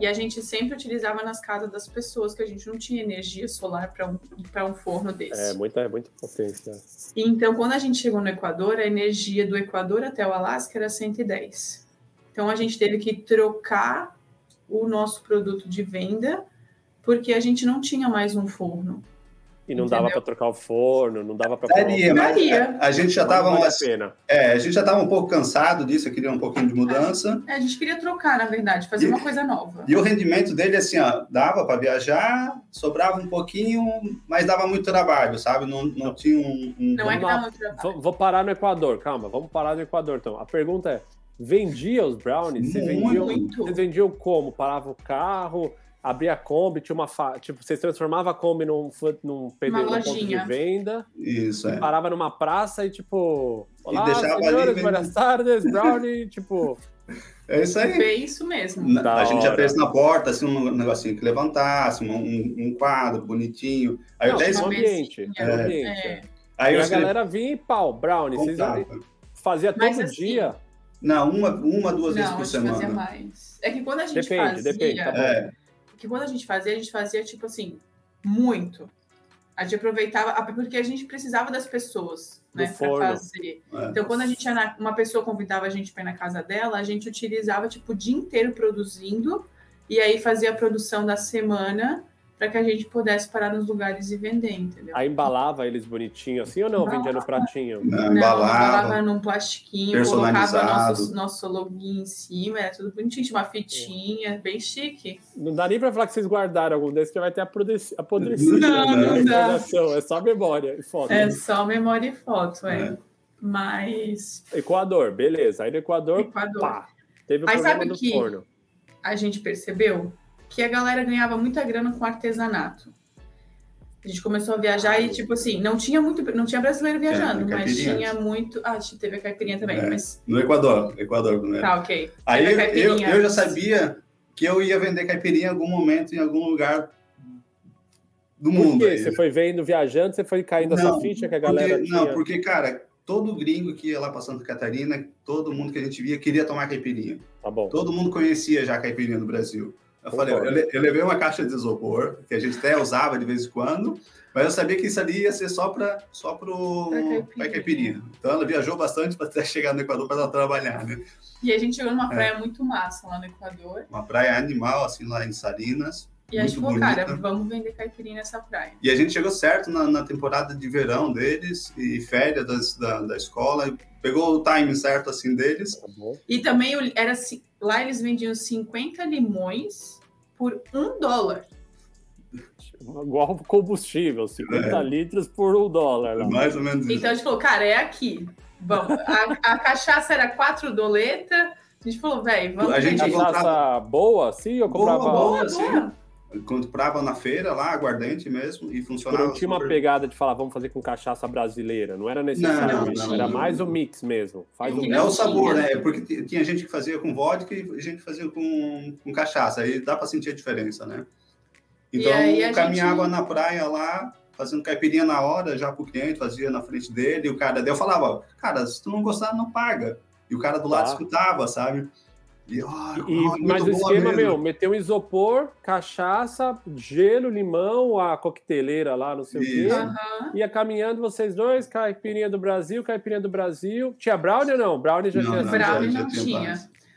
E a gente sempre utilizava nas casas das pessoas, que a gente não tinha energia solar para um, um forno desse. É, muita, é muita potência. Então, quando a gente chegou no Equador, a energia do Equador até o Alasca era 110. Então, a gente teve que trocar o nosso produto de venda, porque a gente não tinha mais um forno. E não Entendeu? dava para trocar o forno, não dava para Daria, mas a, a, gente já estava vale é, a gente já estava um pouco cansado disso, queria um pouquinho de mudança. É, a gente queria trocar, na verdade, fazer e, uma coisa nova. E o rendimento dele assim, ó, dava para viajar, sobrava um pouquinho, mas dava muito trabalho, sabe? Não, não tinha um, um... Não é que dá muito trabalho. Vou parar no Equador, calma, vamos parar no Equador então. A pergunta é: vendia os brownies? Você vendiam, muito. Vocês vendiam como? Parava o carro? Abria a Kombi, tinha uma. Fa... Tipo, você transformava a Kombi num, num, PD, num ponto de venda. Isso, é. Parava numa praça e, tipo. Olá, e deixava senhores, ali, boas tardes, Brownie, <laughs> tipo. É isso aí. É isso mesmo. Na, a gente já fez na porta, assim, um negocinho que levantasse, um, um quadro bonitinho. Aí Não, o ambiente. É. ambiente. É. Aí e a galera vinha e pau, Brownie. Vocês fazia todo assim, dia? Não, uma, uma duas não, vezes por semana. Fazia mais. É que quando a gente depende, fazia... Depende, tá bom. É que quando a gente fazia, a gente fazia, tipo assim, muito. A gente aproveitava, porque a gente precisava das pessoas, né, para fazer. É. Então, quando a gente uma pessoa convidava a gente para ir na casa dela, a gente utilizava, tipo, o dia inteiro produzindo, e aí fazia a produção da semana para que a gente pudesse parar nos lugares e vender, entendeu? Aí embalava eles bonitinho assim ou não? Embalava. Vendia no pratinho? Não, embalava. embalava num plastiquinho, colocava nosso, nosso login em cima, era tudo bonitinho, tinha uma fitinha, é. bem chique. Não dá nem para falar que vocês guardaram algum desses, que vai ter apodrecido. Não, né? não dá. É só memória e foto. É só memória e foto, é. é. Mas... Equador, beleza. Aí no Equador, Equador. pá, teve o Aí problema sabe do que forno. a gente percebeu? Que a galera ganhava muita grana com artesanato. A gente começou a viajar e, tipo assim, não tinha muito, não tinha brasileiro viajando, é, mas tinha muito. Ah, teve a caipirinha também, é, mas. No Equador, Equador primeiro. Tá, ok. Aí eu, eu já sabia que eu ia vender caipirinha em algum momento, em algum lugar do Por mundo. Quê? Você foi vendo, viajando, você foi caindo não, essa ficha que a galera. Porque, tinha... Não, porque, cara, todo gringo que ia lá para Santa Catarina, todo mundo que a gente via queria tomar caipirinha. Tá bom. Todo mundo conhecia já a caipirinha do Brasil. Eu falei, eu, eu, levei uma caixa de isopor, que a gente até usava de vez em quando, mas eu sabia que isso ali ia ser só para só pro pra caipirinha. Então ela viajou bastante para até chegar no Equador para trabalhar, né? E a gente chegou numa praia é. muito massa lá no Equador. Uma praia animal, assim, lá em Salinas. E a gente falou, cara, vamos vender caipirinha nessa praia. E a gente chegou certo na, na temporada de verão deles e férias das, da, da escola. Pegou o timing certo, assim, deles. Tá e também era assim, lá eles vendiam 50 limões por um dólar. Igual combustível, 50 é. litros por um dólar. Lá. Mais ou menos isso. Então a gente falou, cara, é aqui. Vamos. A, a cachaça era quatro doleta. A gente falou, velho, vamos. A gente cachaça boa, sim? Ou comprava boa, boa, boa, sim comprava na feira lá, aguardente mesmo, e funcionava. Não tinha super... uma pegada de falar, vamos fazer com cachaça brasileira, não era necessariamente, não, não, era mais o mix mesmo. Faz é, é o sabor, né? Porque tinha gente que fazia com vodka e gente que fazia com, com cachaça, aí dá para sentir a diferença, né? Então, eu caminhava gente... na praia lá, fazendo caipirinha na hora, já pro cliente, fazia na frente dele, e o cara, daí eu falava, cara, se tu não gostar, não paga. E o cara do lado ah. escutava, sabe? E, oh, e, mas o esquema, mesmo. meu, meteu um isopor, cachaça, gelo, limão, a coqueteleira lá, não sei Isso. o quê. Uhum. Ia caminhando vocês dois, caipirinha do Brasil, caipirinha do Brasil. Tinha brownie ou não? Brownie já não, tinha. Não, brownie não tinha.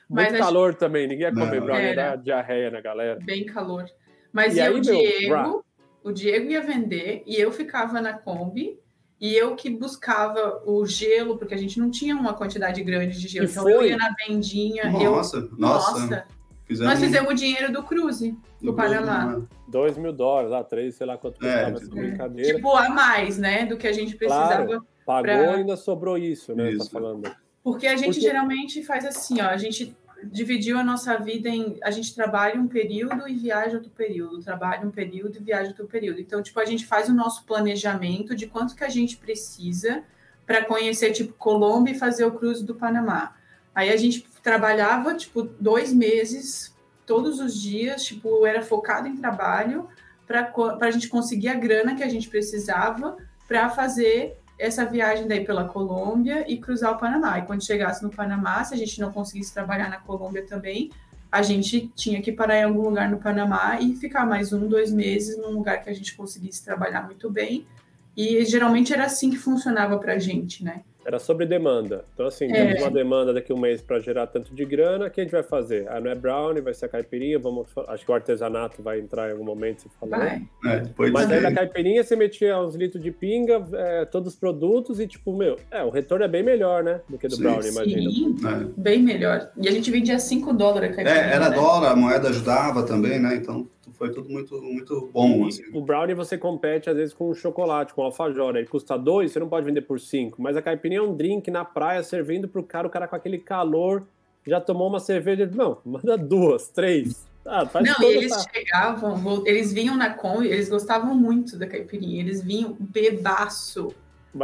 Muito mas calor também, ninguém ia comer não. brownie, era diarreia na galera. Bem calor. Mas e, e aí, o Diego, meu, o Diego ia vender e eu ficava na Kombi E eu que buscava o gelo, porque a gente não tinha uma quantidade grande de gelo. E então foi? eu ia na vendinha. Nossa, eu, nossa. Nós fizemos o dinheiro do cruze do Panamá. 2 mil dólares, ah, 3, sei lá quanto É, custava essa tipo- brincadeira. Tipo, a mais, né? Do que a gente precisava. Claro. Pagou pra- e ainda sobrou isso, né? Isso. Tá falando. Porque a gente Porque- geralmente faz assim, ó. A gente dividiu a nossa vida em. A gente trabalha um período e viaja outro período. Trabalha um período e viaja outro período. Então, tipo, a gente faz o nosso planejamento de quanto que a gente precisa para conhecer, tipo, Colômbia e fazer o cruze do Panamá. Aí a gente trabalhava, tipo, dois meses, todos os dias, tipo, era focado em trabalho para a gente conseguir a grana que a gente precisava para fazer essa viagem daí pela Colômbia e cruzar o Panamá. E quando chegasse no Panamá, se a gente não conseguisse trabalhar na Colômbia também, a gente tinha que parar em algum lugar no Panamá e ficar mais um, dois meses num lugar que a gente conseguisse trabalhar muito bem. E geralmente era assim que funcionava para a gente, né? Era sobre demanda. Então, assim, É. temos uma demanda daqui a um mês para gerar tanto de grana, o que a gente vai fazer? Ah, não é brownie, vai ser a caipirinha, vamos, acho que o artesanato vai entrar em algum momento, você falou. Vai. É, Mas aí aí- na caipirinha você metia uns litros de pinga, é, todos os produtos e tipo, meu, é, o retorno é bem melhor, né? Do que do Sim, brownie, imagina. Sim, É. bem melhor. E a gente vendia 5 dólares a caipirinha. É, era né? dólar, a moeda ajudava também, né? Então foi tudo muito, muito bom. Assim. O brownie você compete às vezes com o chocolate, com o alfajor. Ele custa dois, você não pode vender por cinco. Mas a caipirinha é um drink na praia servindo pro cara, o cara com aquele calor já tomou uma cerveja. Não, <laughs> manda duas, três. Ah, faz Não, e eles essa- chegavam, eles vinham na Kombi, eles gostavam muito da caipirinha, eles vinham bebaço.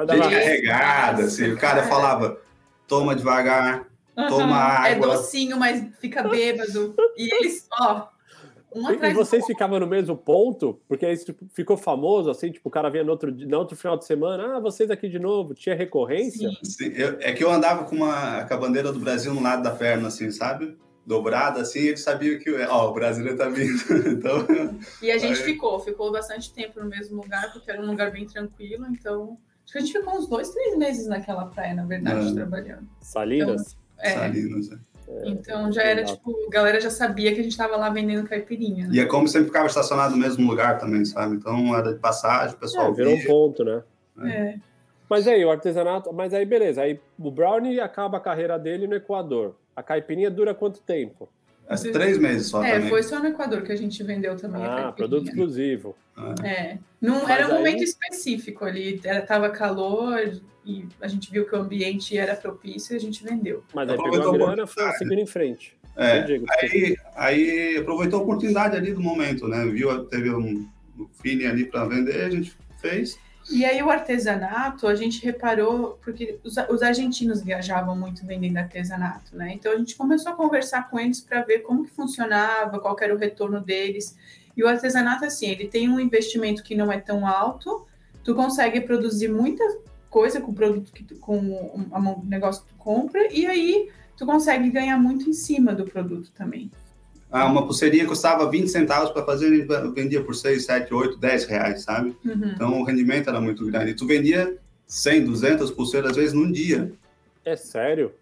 Carregada, assim. O cara Cara. falava, toma devagar. Toma Aham, É água. docinho, mas fica bêbado. e eles, ó, um E- E vocês ficavam no mesmo ponto? Porque aí tipo, ficou famoso, assim, tipo, o cara vinha no outro, no outro final de semana, ah, vocês aqui de novo, tinha recorrência? Sim. Sim, eu- é que eu andava com, uma, com a bandeira do Brasil no lado da perna, assim, sabe? Dobrada, assim, ele sabia que ó, o brasileiro tá vindo. <laughs> então, E a gente Aí- ficou, ficou bastante tempo no mesmo lugar, porque era um lugar bem tranquilo, então. Acho que a gente ficou uns dois, três meses naquela praia, na verdade, É. trabalhando. Salinas? É, Salinas, né? Então já era tipo, a galera já sabia que a gente tava lá vendendo caipirinha, né? E é como sempre ficava estacionado no mesmo lugar também, sabe? Então era de passagem, o pessoal É, virou um ponto, né? É. Mas aí, o artesanato, mas aí beleza, aí o Brownie acaba a carreira dele no Equador. A caipirinha dura quanto tempo? Assim, três meses só É, também. foi só no Equador que a gente vendeu também Ah, produto exclusivo. É. Não Mas era um aí- momento específico ali, era, tava calor e a gente viu que o ambiente era propício e a gente vendeu. Mas aí Aproveitou pegou a grana e foi seguindo em frente. É, digo, Aí, aí aproveitou a oportunidade ali do momento, né? Viu, teve um, um fine ali para vender, a gente fez. E aí o artesanato, a gente reparou, porque os, os argentinos viajavam muito vendendo artesanato, né? Então a gente começou a conversar com eles para ver como que funcionava, qual era o retorno deles. E o artesanato, assim, ele tem um investimento que não é tão alto, tu consegue produzir muita coisa com o produto que tu, com o o negócio que tu compra, e aí tu consegue ganhar muito em cima do produto também. Ah, uma pulseirinha custava 20 centavos para fazer, a gente vendia por 6, 7, 8, 10 reais, sabe? Uhum. Então o rendimento era muito grande. E tu vendia 100, 200 pulseiras às vezes num dia. É sério?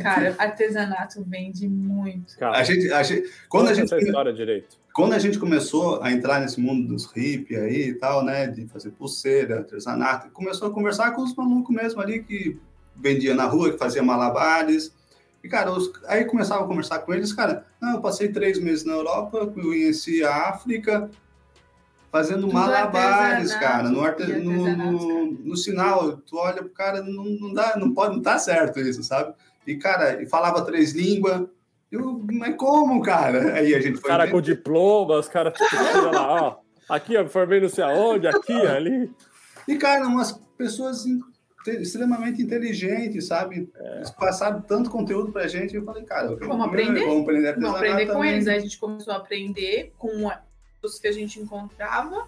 Cara, artesanato vende muito. Cara, A gente, a gente, quando, a gente, essa história direito. quando a gente começou a entrar nesse mundo dos hippies aí e tal, né, de fazer pulseira, artesanato, começou a conversar com os malucos mesmo ali que vendia na rua, que fazia malabares. E, cara, os- aí começava a conversar com eles, cara, não, eu passei três meses na Europa, conheci a África, fazendo Tudo malabares, cara, no, arte, no, no, no sinal, tu olha pro cara, não, não dá, não pode, não tá certo isso, sabe? E, cara, e falava três línguas, eu, mas como, cara? <laughs> Aí a gente foi... caras ver- com diploma, os caras, tipo, lá, ó. Aqui, ó, formei não sei aonde, aqui, ali. E, cara, umas pessoas extremamente inteligentes, sabe? Eles passaram tanto conteúdo pra gente. Eu falei, cara, eu- Vamos aprender? Vamos aprender, Vamos artesanato aprender com também. eles. Aí a gente começou a aprender com a- os que a gente encontrava.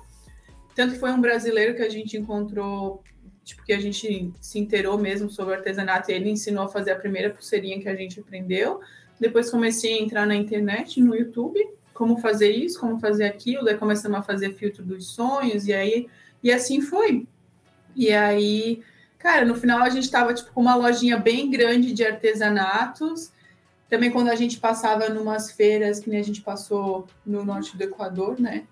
Tanto que foi um brasileiro que a gente encontrou, tipo, que a gente se inteirou mesmo sobre artesanato. E ele ensinou a fazer a primeira pulseirinha que a gente aprendeu. Depois comecei a entrar na internet, no YouTube, como fazer isso, como fazer aquilo. Daí começamos a fazer filtro dos sonhos. E aí, e assim foi. E aí, cara, no final a gente tava, tipo, com uma lojinha bem grande de artesanatos. Também quando a gente passava numas feiras, que nem a gente passou no norte do Equador, né?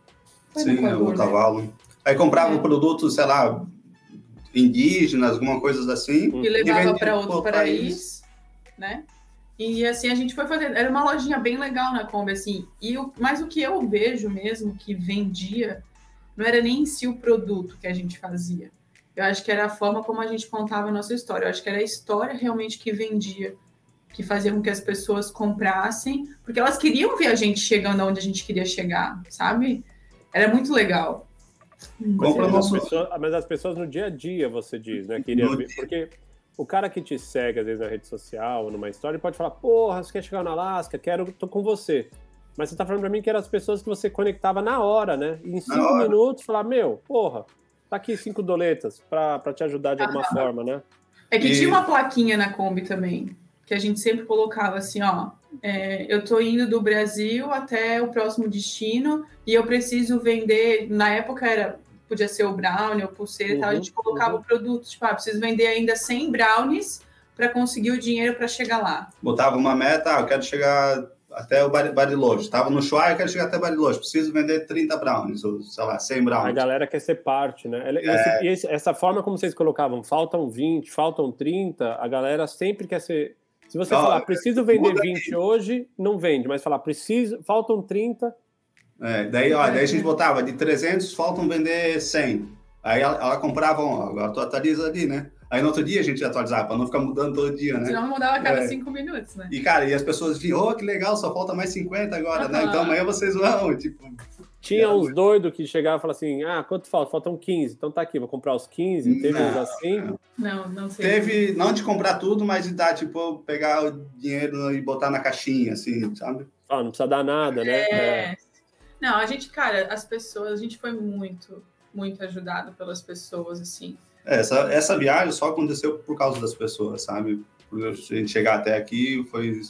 Foi no Sim, Equador, o né? cavalo. Aí comprava É. um produto, sei lá, indígenas, alguma coisa assim. E levava para outro país, país, né? E assim a gente foi fazer, era uma lojinha bem legal na Kombi, assim. E o, mas o que eu vejo mesmo que vendia não era nem em si o produto que a gente fazia. Eu acho que era a forma como a gente contava a nossa história. Eu acho que era a história realmente que vendia, que fazia com que as pessoas comprassem, porque elas queriam ver a gente chegando aonde a gente queria chegar, sabe? Era muito legal. Compra mas, nosso... pessoas, mas as pessoas no dia a dia, você diz, né? Queria ver, porque o cara que te segue, às vezes, na rede social, numa história, pode falar, porra, você quer chegar no Alasca? Quero, tô com você. Mas você tá falando pra mim que eram as pessoas que você conectava na hora, né? E em cinco minutos, falar, meu, porra, tá aqui cinco doletas pra, pra te ajudar de alguma ah, forma, né? É que e... tinha uma plaquinha na Kombi também, que a gente sempre colocava assim, ó, é, eu tô indo do Brasil até o próximo destino e eu preciso vender, na época era podia ser o brownie ou pulseira uhum, e tal, a gente colocava uhum. o produto, tipo, ah, preciso vender ainda 100 brownies para conseguir o dinheiro para chegar lá. Botava uma meta, ah, eu quero chegar até o Bariloche. Estava no Chuá, eu quero chegar até Bariloche. Preciso vender 30 brownies, ou sei lá, 100 brownies. A galera quer ser parte, né? É... E esse, essa forma como vocês colocavam, faltam 20, faltam 30, a galera sempre quer ser. Se você falar, preciso vender 20 aqui. hoje, não vende, mas falar, preciso, faltam 30, é, daí, ó, daí a gente botava de 300, faltam vender 100. Aí ela, ela comprava, ó, agora tu atualiza ali, né? Aí no outro dia a gente atualizava, para não ficar mudando todo dia, né? Senão mudava a cada é. cinco minutos, né? E, cara, e as pessoas viam, oh, que legal, só falta mais 50 agora, né? Então amanhã vocês vão, <laughs> tipo... Tinha uns doidos que chegavam e falavam assim, ah, quanto falta? Faltam 15, então tá aqui, vou comprar os 15, teve não, uns assim? Não, não sei. Teve, não de comprar tudo, mas de dar, tipo, pegar o dinheiro e botar na caixinha, assim, sabe? Ah, não precisa dar nada, né? É, é. Não, a gente, cara, as pessoas, a gente foi muito, muito ajudado pelas pessoas, assim. É, essa, essa viagem só aconteceu por causa das pessoas, sabe? Por a gente chegar até aqui, foi.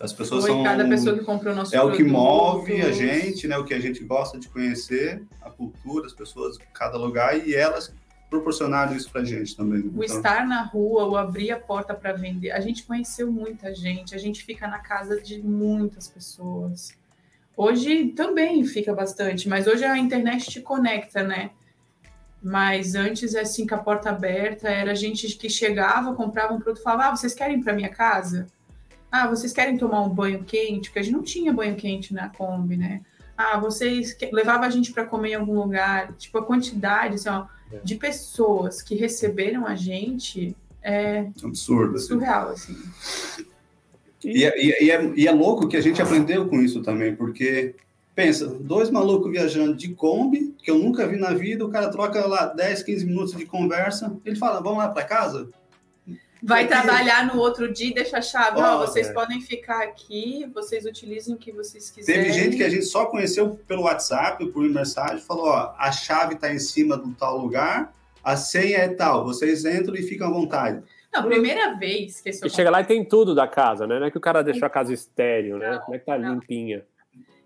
As pessoas foi são. cada pessoa que comprou o nosso É produto. o que move a gente, né? O que a gente gosta de conhecer, a cultura, as pessoas, cada lugar, e elas proporcionaram isso pra gente também. O então... estar na rua, o abrir a porta para vender. A gente conheceu muita gente, a gente fica na casa de muitas pessoas. Hoje também fica bastante, mas hoje a internet te conecta, né? Mas antes, assim, com a porta aberta, era gente que chegava, comprava um produto e falava: ah, vocês querem ir para minha casa? Ah, vocês querem tomar um banho quente? Porque a gente não tinha banho quente na Kombi, né? Ah, vocês que... levava a gente para comer em algum lugar. Tipo, a quantidade assim, ó, é. de pessoas que receberam a gente é absurdo, assim. surreal, assim. E, é, e, e, é, e é louco que a gente aprendeu com isso também, porque pensa, dois malucos viajando de Kombi, que eu nunca vi na vida, o cara troca lá 10, 15 minutos de conversa, ele fala, vamos lá para casa? Vai trabalhar no outro dia e deixa a chave, ó, oh, vocês é. podem ficar aqui, vocês utilizem o que vocês quiserem. Teve gente que a gente só conheceu pelo WhatsApp, por mensagem, falou, ó, a chave está em cima do tal lugar, a senha é tal, vocês entram e ficam à vontade. Não, primeira vez que esse. E chega lá e tem tudo da casa, né? Não é que o cara deixou a casa estéreo, né? Não, não é que tá não. limpinha.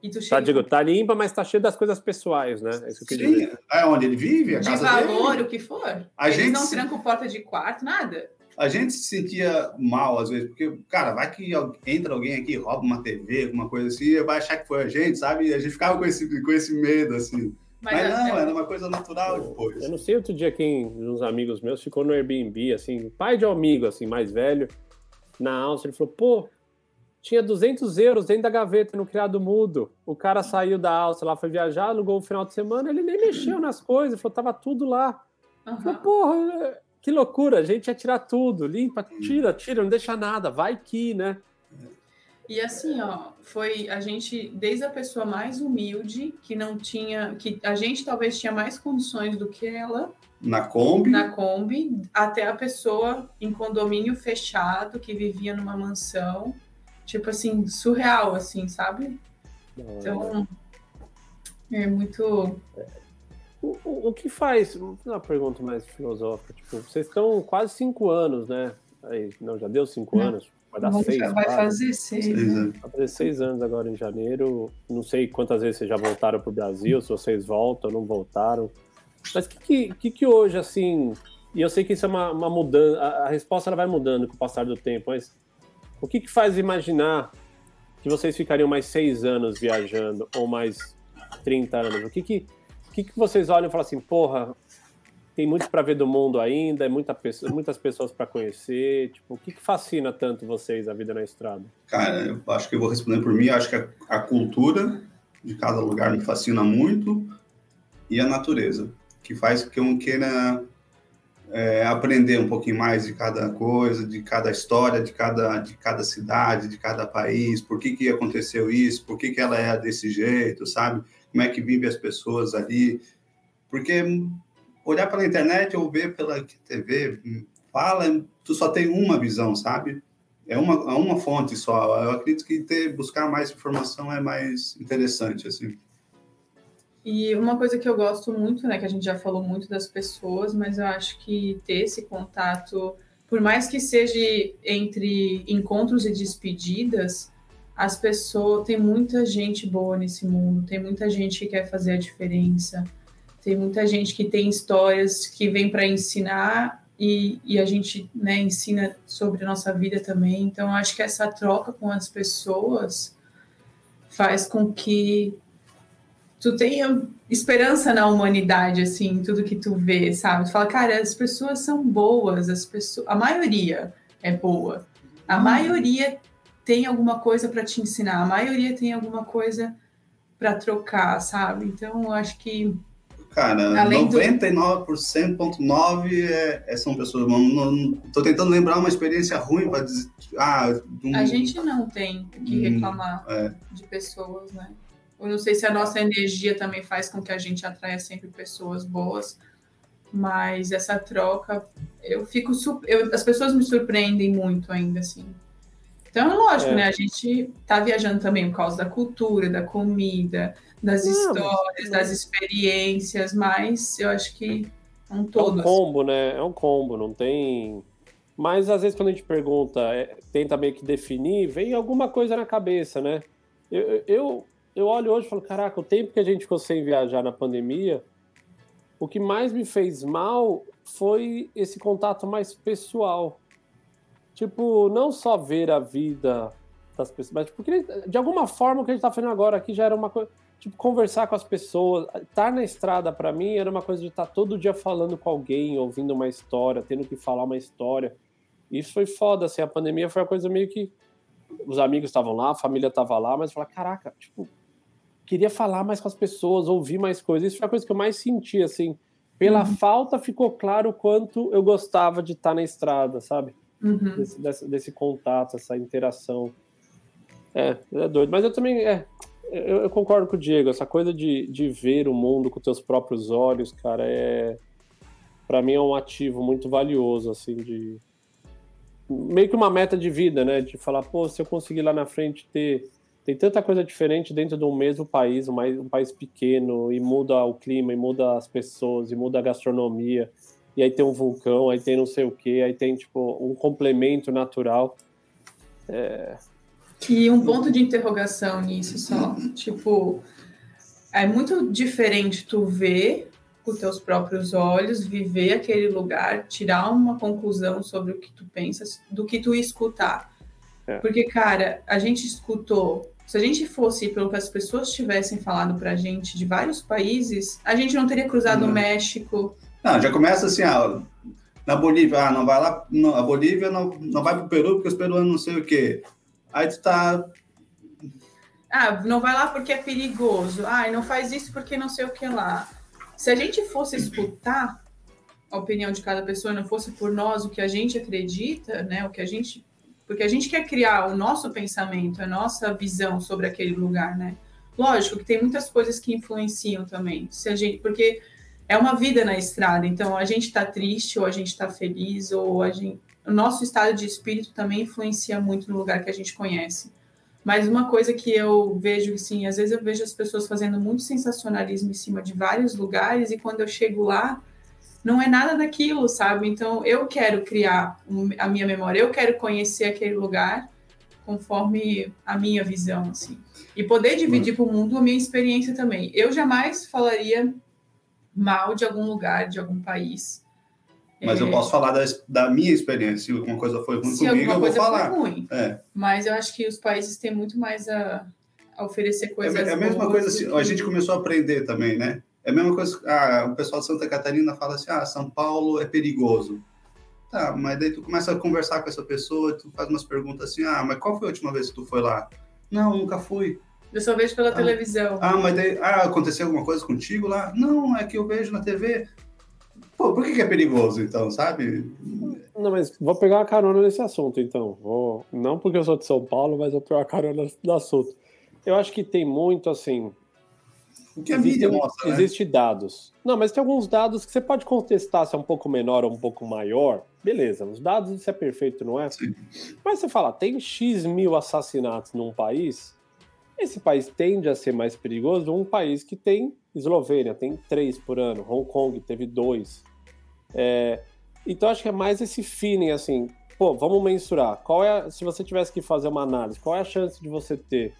E tu tá, digo, tá limpa, mas tá cheio das coisas pessoais, né? É isso que Sim, dizer. é onde ele vive, a de casa valor, dele. o que for. A Eles gente não trancam porta de quarto, nada. A gente se sentia mal às vezes, porque, cara, vai que entra alguém aqui, rouba uma TV, alguma coisa assim, vai achar que foi a gente, sabe? E a gente ficava com esse, com esse medo, assim. Mas, Mas não, é... era uma coisa natural depois. Eu não sei, outro dia quem, uns amigos meus, ficou no Airbnb, assim, pai de um amigo, assim, mais velho, na Áustria, ele falou, pô, tinha 200 euros dentro da gaveta no criado mudo. O cara saiu da Áustria lá, foi viajar, alugou o final de semana, ele nem mexeu nas coisas, falou, tava tudo lá. Uhum. Falei, porra, que loucura, a gente ia tirar tudo, limpa, tira, tira, não deixa nada, vai que, né? E assim, ó, foi a gente, desde a pessoa mais humilde, que não tinha, que a gente talvez tinha mais condições do que ela. Na Kombi? Na Kombi, até a pessoa em condomínio fechado, que vivia numa mansão. Tipo assim, surreal, assim, sabe? Então, é muito. O, o, o que faz? Uma pergunta mais filosófica. Tipo, vocês estão quase cinco anos, né? Aí, não, já deu cinco não. anos Vai dar seis. Vai fazer seis. Né? Vai fazer seis anos agora em janeiro. Não sei quantas vezes vocês já voltaram para o Brasil, se vocês voltam ou não voltaram. Mas o que, que, que, hoje, assim. E eu sei que isso é uma, uma mudança. A, a, resposta ela vai mudando com o passar do tempo, mas o que, que faz imaginar que vocês ficariam mais seis anos viajando ou mais 30 anos? O que, que, que, que vocês olham e falam assim, porra, tem muito para ver do mundo ainda, é muita pessoa, muitas pessoas para conhecer. Tipo, o que, que, fascina tanto vocês a vida na estrada? Cara, eu acho que eu vou responder por mim. Eu acho que a, a cultura de cada lugar me fascina muito e a natureza, que faz que eu queira é, aprender um pouquinho mais de cada coisa, de cada história, de cada, de cada cidade, de cada país, por que, que aconteceu isso, por que, que ela é desse jeito, sabe? Como é que vivem as pessoas ali. Porque olhar pela internet ou ver pela TV, fala, tu só tem uma visão, sabe? É uma, é uma fonte só. Eu acredito que ter, buscar mais informação é mais interessante, assim. E uma coisa que eu gosto muito, né, que a gente já falou muito das pessoas, mas eu acho que ter esse contato, por mais que seja entre encontros e despedidas, as pessoas, tem muita gente boa nesse mundo, tem muita gente que quer fazer a diferença, tem muita gente que tem histórias que vem para ensinar e, e, a gente né, ensina sobre a nossa vida também. Então, acho que essa troca com as pessoas faz com que tu tenha esperança na humanidade, assim, tudo que tu vê, sabe? Tu fala, cara, as pessoas são boas, as pessoas, a maioria é boa. A hum. maioria tem alguma coisa para te ensinar, a maioria tem alguma coisa para trocar, sabe? Então, eu acho que Cara, Além 99,9% do... é, é, são pessoas. Não, não, tô tentando lembrar uma experiência ruim para dizer. Ah, um... A gente não tem que hum, reclamar hum, é. de pessoas, né? Eu não sei se a nossa energia também faz com que a gente atraia sempre pessoas boas, mas essa troca, eu fico. Eu, as pessoas me surpreendem muito ainda, assim. Então, é lógico, é. né? A gente tá viajando também por causa da cultura, da comida, das não, histórias, das experiências, mas eu acho que é um todo. É um combo, assim. né? É um combo, não tem. Mas às vezes quando a gente pergunta, é, tenta meio que definir, vem alguma coisa na cabeça, né? Eu, eu, eu olho hoje e falo, caraca, o tempo que a gente ficou sem viajar na pandemia, o que mais me fez mal foi esse contato mais pessoal. Tipo, não só ver a vida das pessoas, mas porque de alguma forma o que a gente tá fazendo agora aqui já era uma coisa. Tipo, conversar com as pessoas. Estar na estrada, para mim, era uma coisa de estar todo dia falando com alguém, ouvindo uma história, tendo que falar uma história. Isso foi foda, assim. A pandemia foi uma coisa meio que. Os amigos estavam lá, a família estava lá, mas falar, caraca, tipo, queria falar mais com as pessoas, ouvir mais coisas. Isso foi a coisa que eu mais senti, assim. Pela uhum. falta, ficou claro o quanto eu gostava de estar na estrada, sabe? Uhum. Desse, desse, desse, contato, essa interação. É, é doido. Mas eu também. É, eu, eu, concordo com o Diego, essa coisa de, de ver o mundo com teus próprios olhos, cara, é. para mim é um ativo muito valioso, assim, de. Meio que uma meta de vida, né? De falar, pô, se eu conseguir lá na frente ter. Tem tanta coisa diferente dentro de um mesmo país, um, um país pequeno, e muda o clima, e muda as pessoas, e muda a gastronomia, e aí tem um vulcão, aí tem não sei o que, aí tem, tipo, um complemento natural. É, e um ponto de interrogação nisso só, tipo, é muito diferente tu ver com teus próprios olhos, viver aquele lugar, tirar uma conclusão sobre o que tu pensas, do que tu escutar. É. Porque, cara, a gente escutou. Se a gente fosse pelo que as pessoas tivessem falado pra gente de vários países, a gente não teria cruzado o México. Não, já começa assim, ah, na Bolívia, ah, não vai lá, não, a Bolívia não, não vai pro Peru porque os peruanos não sei o quê. Aí tu tá. Ah, não vai lá porque é perigoso. Ah, não faz isso porque não sei o que lá. Se a gente fosse escutar a opinião de cada pessoa, não fosse por nós o que a gente acredita, né? O que a gente. Porque a gente quer criar o nosso pensamento, a nossa visão sobre aquele lugar, né? Lógico que tem muitas coisas que influenciam também. Se a gente, porque é uma vida na estrada, então a gente está triste, ou a gente está feliz, ou a gente, o nosso estado de espírito também influencia muito no lugar que a gente conhece. Mas uma coisa que eu vejo, assim, às vezes eu vejo as pessoas fazendo muito sensacionalismo em cima de vários lugares e quando eu chego lá, não é nada daquilo, sabe? Então eu quero criar a minha memória, eu quero conhecer aquele lugar conforme a minha visão, assim. E poder dividir para o mundo a minha experiência também. Eu jamais falaria mal de algum lugar, de algum país mas é. eu posso falar da, da, minha experiência. Se alguma coisa foi ruim Se comigo, eu vou falar. Ruim. É. Mas eu acho que os países têm muito mais a, a oferecer coisas. É, é a mesma coisa assim, a gente começou a aprender também, né? É a mesma coisa, ah, o pessoal de Santa Catarina fala assim, ah, São Paulo é perigoso. Tá, mas daí tu começa a conversar com essa pessoa, tu faz umas perguntas assim, ah, mas qual foi a última vez que tu foi lá? Não, nunca fui. Eu só vejo pela ah, televisão. Ah, mas daí, ah, aconteceu alguma coisa contigo lá? Não, é que eu vejo na TV. Pô, por que, que é perigoso, então, sabe? Não, mas vou pegar uma carona nesse assunto, então. Vou, não porque eu sou de São Paulo, mas vou pegar uma carona no assunto. Eu acho que tem muito, assim... O que a mídia mostra, né? Existe dados. Não, mas tem alguns dados que você pode contestar se é um pouco menor ou um pouco maior. Beleza, os dados isso é perfeito, não é? Sim. Mas você fala, tem X mil assassinatos num país, esse país tende a ser mais perigoso um país que tem Eslovênia, tem três por ano, Hong Kong teve dois. É, então acho que é mais esse feeling assim, pô, vamos mensurar. Qual é, se você tivesse que fazer uma análise, qual é a chance de você ter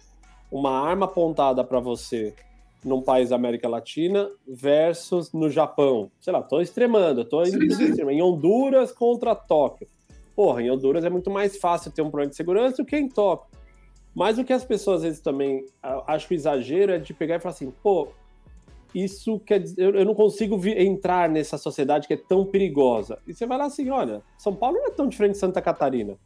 uma arma apontada para você num país da América Latina versus no Japão? Sei lá, tô extremando, tô em Honduras contra Tóquio. Porra, em Honduras é muito mais fácil ter um problema de segurança do que em Tóquio. Mas o que as pessoas às vezes também o exagero é de pegar e falar assim, pô, isso quer dizer, eu, não consigo entrar nessa sociedade que é tão perigosa. E você vai lá assim, olha, São Paulo não é tão diferente de Santa Catarina.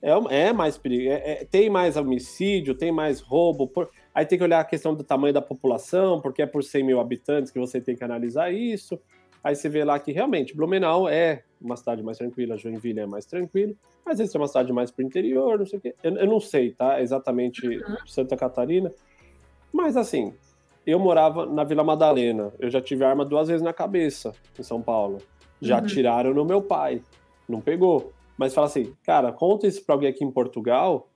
É, é mais perigo, é, é, tem mais homicídio, tem mais roubo. Por... Aí tem que olhar a questão do tamanho da população, porque é por 100 mil habitantes que você tem que analisar isso. Aí você vê lá que realmente Blumenau é uma cidade mais tranquila, Joinville é mais tranquilo, mas vezes é uma cidade mais para o interior, não sei o quê. Eu, eu não sei, tá? Exatamente uhum. Santa Catarina. Mas assim, eu morava na Vila Madalena. Eu já tive arma duas vezes na cabeça em São Paulo. Já uhum. tiraram no meu pai. Não pegou. Mas fala assim, cara, conta isso para alguém aqui em Portugal.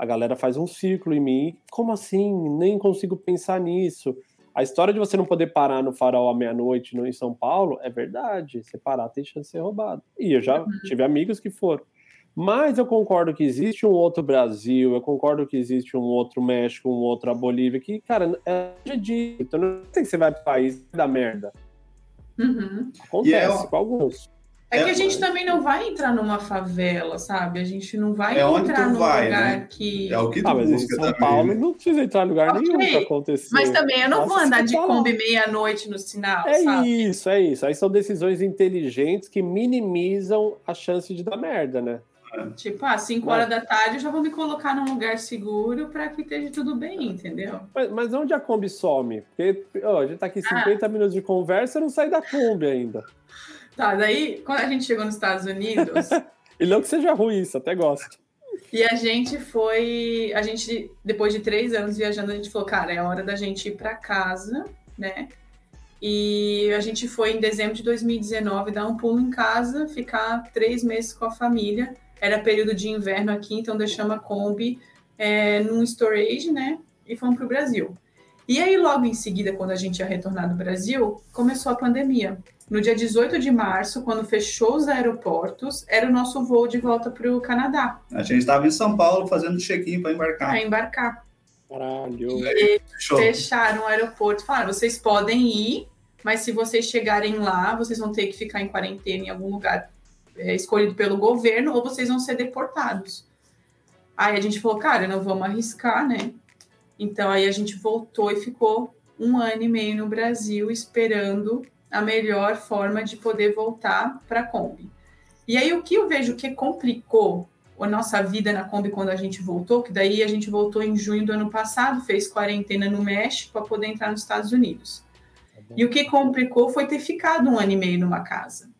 A galera faz um círculo em mim. Como assim? Nem consigo pensar nisso. A história de você não poder parar no farol à meia-noite em São Paulo é verdade. Você parar tem chance de ser roubado. E eu já uhum. tive amigos que foram. Mas eu concordo que existe um outro Brasil, eu concordo que existe um outro México, um outro a Bolívia, que, cara, é de. Então não tem que você vai para país da merda. Uhum. Acontece é, com alguns. É, que a gente também não vai entrar numa favela, sabe? A gente não vai é entrar num vai, lugar né? que. É o que tu ah, mas busca em São também. Paulo não precisa entrar em lugar okay. nenhum pra acontecer. Mas também eu não Nossa, vou andar de Kombi meia-noite no sinal. É sabe? isso, é isso. Aí são decisões inteligentes que minimizam a chance de dar merda, né? Tipo, às ah, 5 horas da tarde eu já vou me colocar num lugar seguro para que esteja tudo bem, entendeu? Mas, mas onde a Kombi some? Porque ó, a gente tá aqui 50 ah. minutos de conversa e não sai da Kombi ainda. Tá, daí, quando a gente chegou nos Estados Unidos. <laughs> e não que seja ruim isso, até gosto. E a gente foi. A gente, depois de três anos viajando, a gente falou, cara, é hora da gente ir para casa, né? E a gente foi em dezembro de 2019 dar um pulo em casa, ficar três meses com a família. Era período de inverno aqui, então deixamos a Kombi é, num storage, né? E fomos para o Brasil. E aí, logo em seguida, quando a gente ia retornar do Brasil, começou a pandemia. No dia 18 de março, quando fechou os aeroportos, era o nosso voo de volta para o Canadá. A gente estava em São Paulo fazendo check-in para embarcar. Para embarcar. Caralho. E fecharam o aeroporto. Falaram: vocês podem ir, mas se vocês chegarem lá, vocês vão ter que ficar em quarentena em algum lugar é, escolhido pelo governo ou vocês vão ser deportados. Aí a gente falou: cara, não vamos arriscar, né? Então aí a gente voltou e ficou um ano e meio no Brasil esperando a melhor forma de poder voltar para a Kombi. E aí o que eu vejo que complicou a nossa vida na Kombi quando a gente voltou, que daí a gente voltou em junho do ano passado, fez quarentena no México para poder entrar nos Estados Unidos. Tá e o que complicou foi ter ficado um ano e meio numa casa.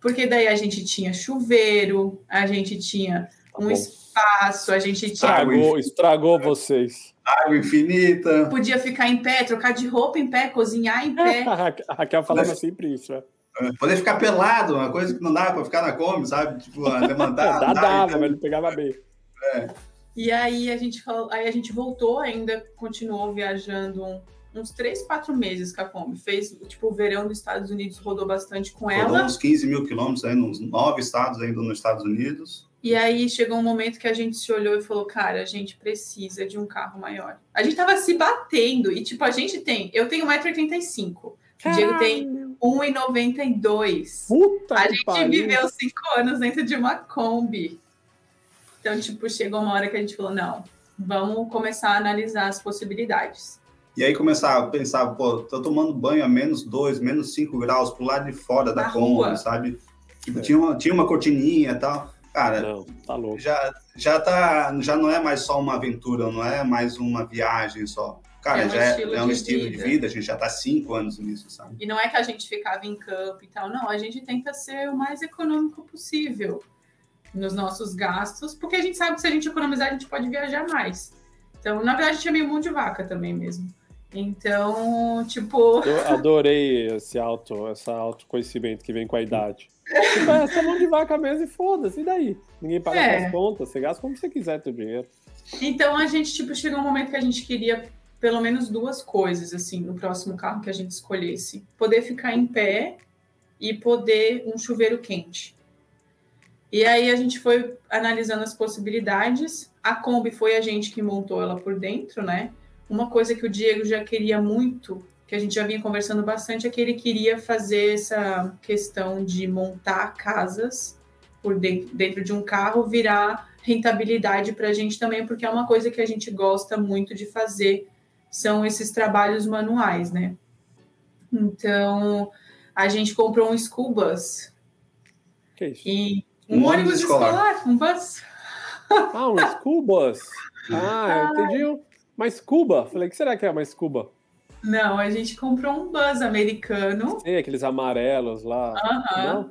Porque daí a gente tinha chuveiro, a gente tinha um espaço a gente estragou, estragou vocês. Água infinita. Podia ficar em pé, trocar de roupa em pé, cozinhar em pé. <laughs> a Raquel falava Poder... sempre isso, né? É, poder ficar pelado, uma coisa que não dava para ficar na Kombi, sabe? Tipo, <laughs> levantar. dá, dava, mas ele pegava bem. É. E aí a gente falou, aí a gente voltou, ainda continuou viajando uns três, quatro meses com a Kombi. Fez, tipo, o verão dos Estados Unidos rodou bastante com rodou ela. Rodou uns 15 mil quilômetros aí, uns nove estados ainda nos Estados Unidos. E aí chegou um momento que a gente se olhou e falou, cara, a gente precisa de um carro maior. A gente tava se batendo, e tipo, a gente tem, eu tenho 1,85m, o Diego tem 1,92m. Puta a gente pariu. viveu cinco anos dentro de uma Kombi. Então, tipo, chegou uma hora que a gente falou, não, vamos começar a analisar as possibilidades. E aí começava a pensar, pô, tô tomando banho a menos 2, menos 5 graus pro lado de fora da Kombi, sabe? Tipo, é. tinha, uma, tinha uma cortininha e tal. Cara, não, tá louco. Já, já, tá, já não é mais só uma aventura, não é mais uma viagem só. Cara, é um já é, é um de estilo vida. de vida, a gente já tá cinco anos nisso, sabe? E não é que a gente ficava em campo e tal, não, a gente tenta ser o mais econômico possível nos nossos gastos, porque a gente sabe que se a gente economizar, a gente pode viajar mais. Então, na verdade, a gente é meio mão de vaca também mesmo. Então, tipo. Eu <laughs> adorei esse auto, esse autoconhecimento que vem com a idade. Tipo, é essa mão de vaca mesmo e foda-se, e daí? Ninguém paga é. as contas, você gasta como você quiser teu dinheiro. Então a gente, tipo, chegou um momento que a gente queria pelo menos duas coisas, assim, no próximo carro que a gente escolhesse. Poder ficar em pé e poder um chuveiro quente. E aí a gente foi analisando as possibilidades. A Kombi foi a gente que montou ela por dentro, né? Uma coisa que o Diego já queria muito, que a gente já vinha conversando bastante, é que ele queria fazer essa questão de montar casas por dentro, de um carro virar rentabilidade para a gente também, porque é uma coisa que a gente gosta muito de fazer, são esses trabalhos manuais, né? Então, a gente comprou um school bus. Que isso? E um, um ônibus escolar. escolar, um bus. Ah, um school bus. Ah, eu <laughs> entendi. Uma Scuba? Falei, o que será que é uma Scuba? Não, a gente comprou um bus americano. Sim, aqueles amarelos lá. Aham.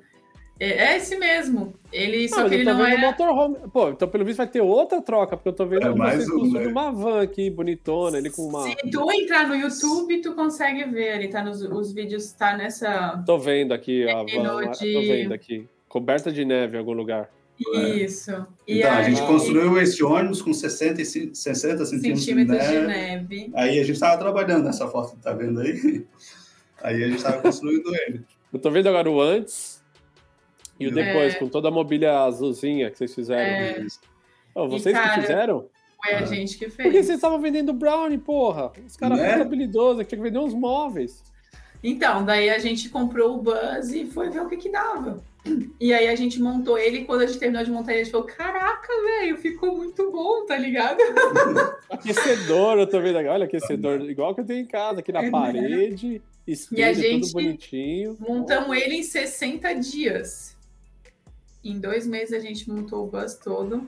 É, é esse mesmo. Ele, não, só que ele não é. Motorhome. Pô, então pelo visto vai ter outra troca, porque eu tô vendo é vocês um, né? uma van aqui, bonitona, ele com uma. Se tu entrar no YouTube, tu consegue ver. Ele tá nos os vídeos, tá nessa. Tô vendo aqui a van. De... Tô vendo aqui. Coberta de neve em algum lugar. Isso. E então, aí... a gente construiu esse ônibus com 60, 60 centímetros, centímetros de, neve. de, neve. Aí a gente estava trabalhando nessa foto que tá vendo aí. <laughs> Aí a gente estava construindo ele. Eu tô vendo agora o antes e o depois, é... com toda a mobília azulzinha que vocês fizeram. É... Oh, vocês e, cara, que fizeram? Foi a gente que fez. Por que vocês estavam vendendo brownie, porra? Os caras né? habilidosos, que tinha que vender uns móveis. Então, daí a gente comprou o Buzz e foi ver o que que dava. E aí a gente montou ele e quando a gente terminou de montar ele, a gente falou, caraca, velho, ficou muito bom, tá ligado? <laughs> aquecedor, eu tô vendo aqui, olha, aquecedor igual que eu tenho em casa, aqui na é, parede, espelho, e a gente tudo bonitinho. Montamos ele em 60 dias. Em dois meses a gente montou o bus todo.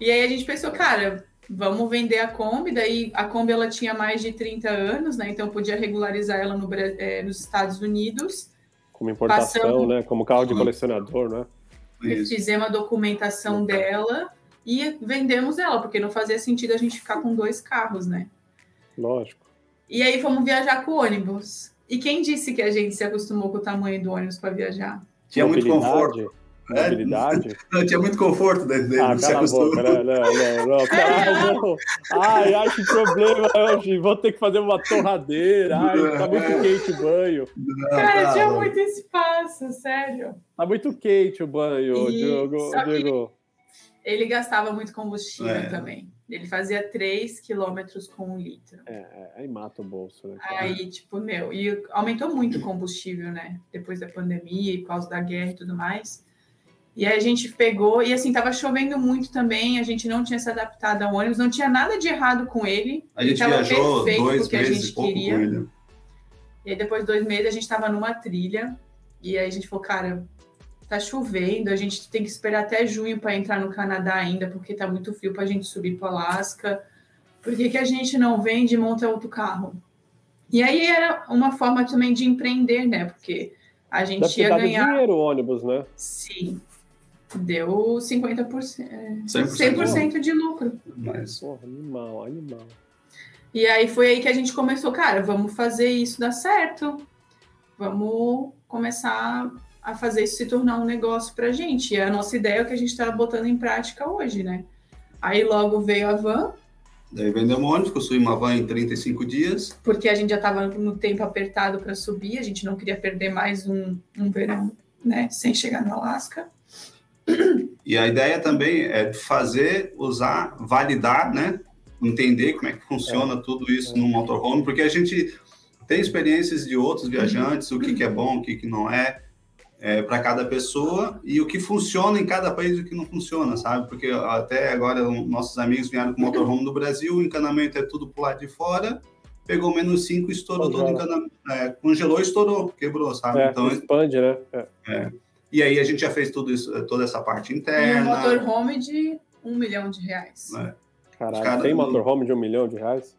E aí a gente pensou, cara, vamos vender a Kombi. Daí a Kombi ela tinha mais de 30 anos, né? Então podia regularizar ela no, é, nos Estados Unidos. Como importação, Passamos... né? Como carro de colecionador, né? Isso. Fizemos a documentação dela e vendemos ela, porque não fazia sentido a gente ficar com dois carros, né? Lógico. E aí fomos viajar com ônibus. E quem disse que a gente se acostumou com o tamanho do ônibus para viajar? Tinha muito conforto. Mobilidade? Não, <laughs> tinha muito conforto dentro dele. Ah, <laughs> cala a boca, né? Não, não, não. Caralho, não. Ai, ai, que problema hoje. Vou ter que fazer uma torradeira. Ai, tá muito quente o banho. Não, Cara, tá, tinha muito espaço, sério. Tá muito quente o banho, e... Diogo. Diego. Ele gastava muito combustível é. também. Ele fazia 3 quilômetros com um litro. É, é, aí mata o bolso, né? Aí, tipo, meu, e aumentou muito o combustível, né? Depois da pandemia, por causa da guerra e tudo mais. E aí a gente pegou, e assim, tava chovendo muito também, a gente não tinha se adaptado ao ônibus, não tinha nada de errado com ele. A gente tava viajou dois meses e queria. com ele. E aí depois de dois meses a gente estava numa trilha, e aí a gente falou, cara, tá chovendo, a gente tem que esperar até junho para entrar no Canadá ainda, porque tá muito frio para a gente subir para Alasca. Por que, que a gente não vende e monta outro carro? E aí era uma forma também de empreender, né? Porque a gente Deve ia ganhar. dinheiro o ônibus, né? Sim. Deu 50%, 100%, 100 de lucro. Mas... Porra, animal, animal. E aí foi aí que a gente começou, cara, vamos fazer isso dar certo. Vamos começar a fazer isso se tornar um negócio pra gente. E a nossa ideia é o que a gente está botando em prática hoje, né? Aí logo veio a van. Daí vendemos ônibus, construí uma van em 35 dias. Porque a gente já estava no tempo apertado para subir, a gente não queria perder mais um, um verão, né? Sem chegar no Alasca. E a ideia também é fazer, usar, validar, né? Entender como é que funciona é. tudo isso é. no motorhome, porque a gente tem experiências de outros viajantes, o que, que é bom, o que, que não é, é para cada pessoa e o que funciona em cada país e o que não funciona, sabe? Porque até agora nossos amigos vieram com motorhome do Brasil, o encanamento é tudo pro lado de fora pegou menos 5 e estourou todo Congela. encanamento. É, congelou e estourou, quebrou, sabe? É, então, expande, né? É. e aí a gente já fez tudo isso, toda essa parte E um interna. motorhome de um milhão de reais. É. Caralho, Cara, tem motorhome de um milhão de reais?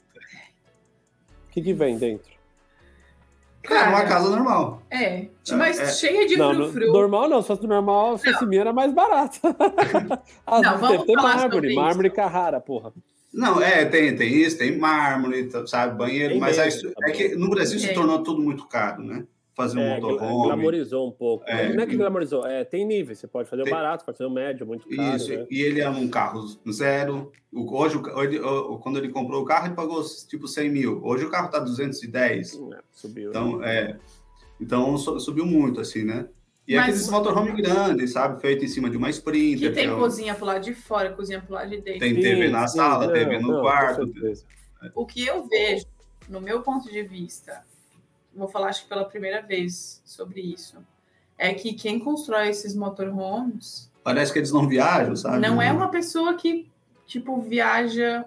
O que, que vem dentro? Cara, uma casa normal. É, É, mas é. cheia de Não, no- frufru. normal não, se fosse normal, a fosse minha era mais barata. <laughs> ah, Não, vamos tem falar mármore, sobre mármore isso. Carrara, porra. Não, é, tem, tem isso, tem mármore, sabe, banheiro, Tem mas mesmo, tá é que no Brasil se É. tornou tudo muito caro, né? Fazer um É, motorhome. glamorizou um pouco. É. Não é que glamorizou, é, tem níveis. Você pode fazer o Tem- barato, pode fazer o médio, muito caro, Isso, né? e ele é um carro zero. O- Hoje, o o- quando ele comprou o carro, ele pagou tipo 100 mil. Hoje o carro tá 210. É, subiu. Então, é, então su- subiu muito, assim, né? E Mas- aqueles motorhome grandes, sabe? Feito em cima de uma Sprinter. Que tem é um- cozinha pro lado de fora, cozinha pro lado de dentro. Tem TV na Sim, sala, não, TV no não, quarto. certeza. O que eu vejo, no meu ponto de vista, vou falar acho que pela primeira vez sobre isso, é que quem constrói esses motorhomes Parece que eles não viajam, sabe? não é uma pessoa que, tipo, viaja.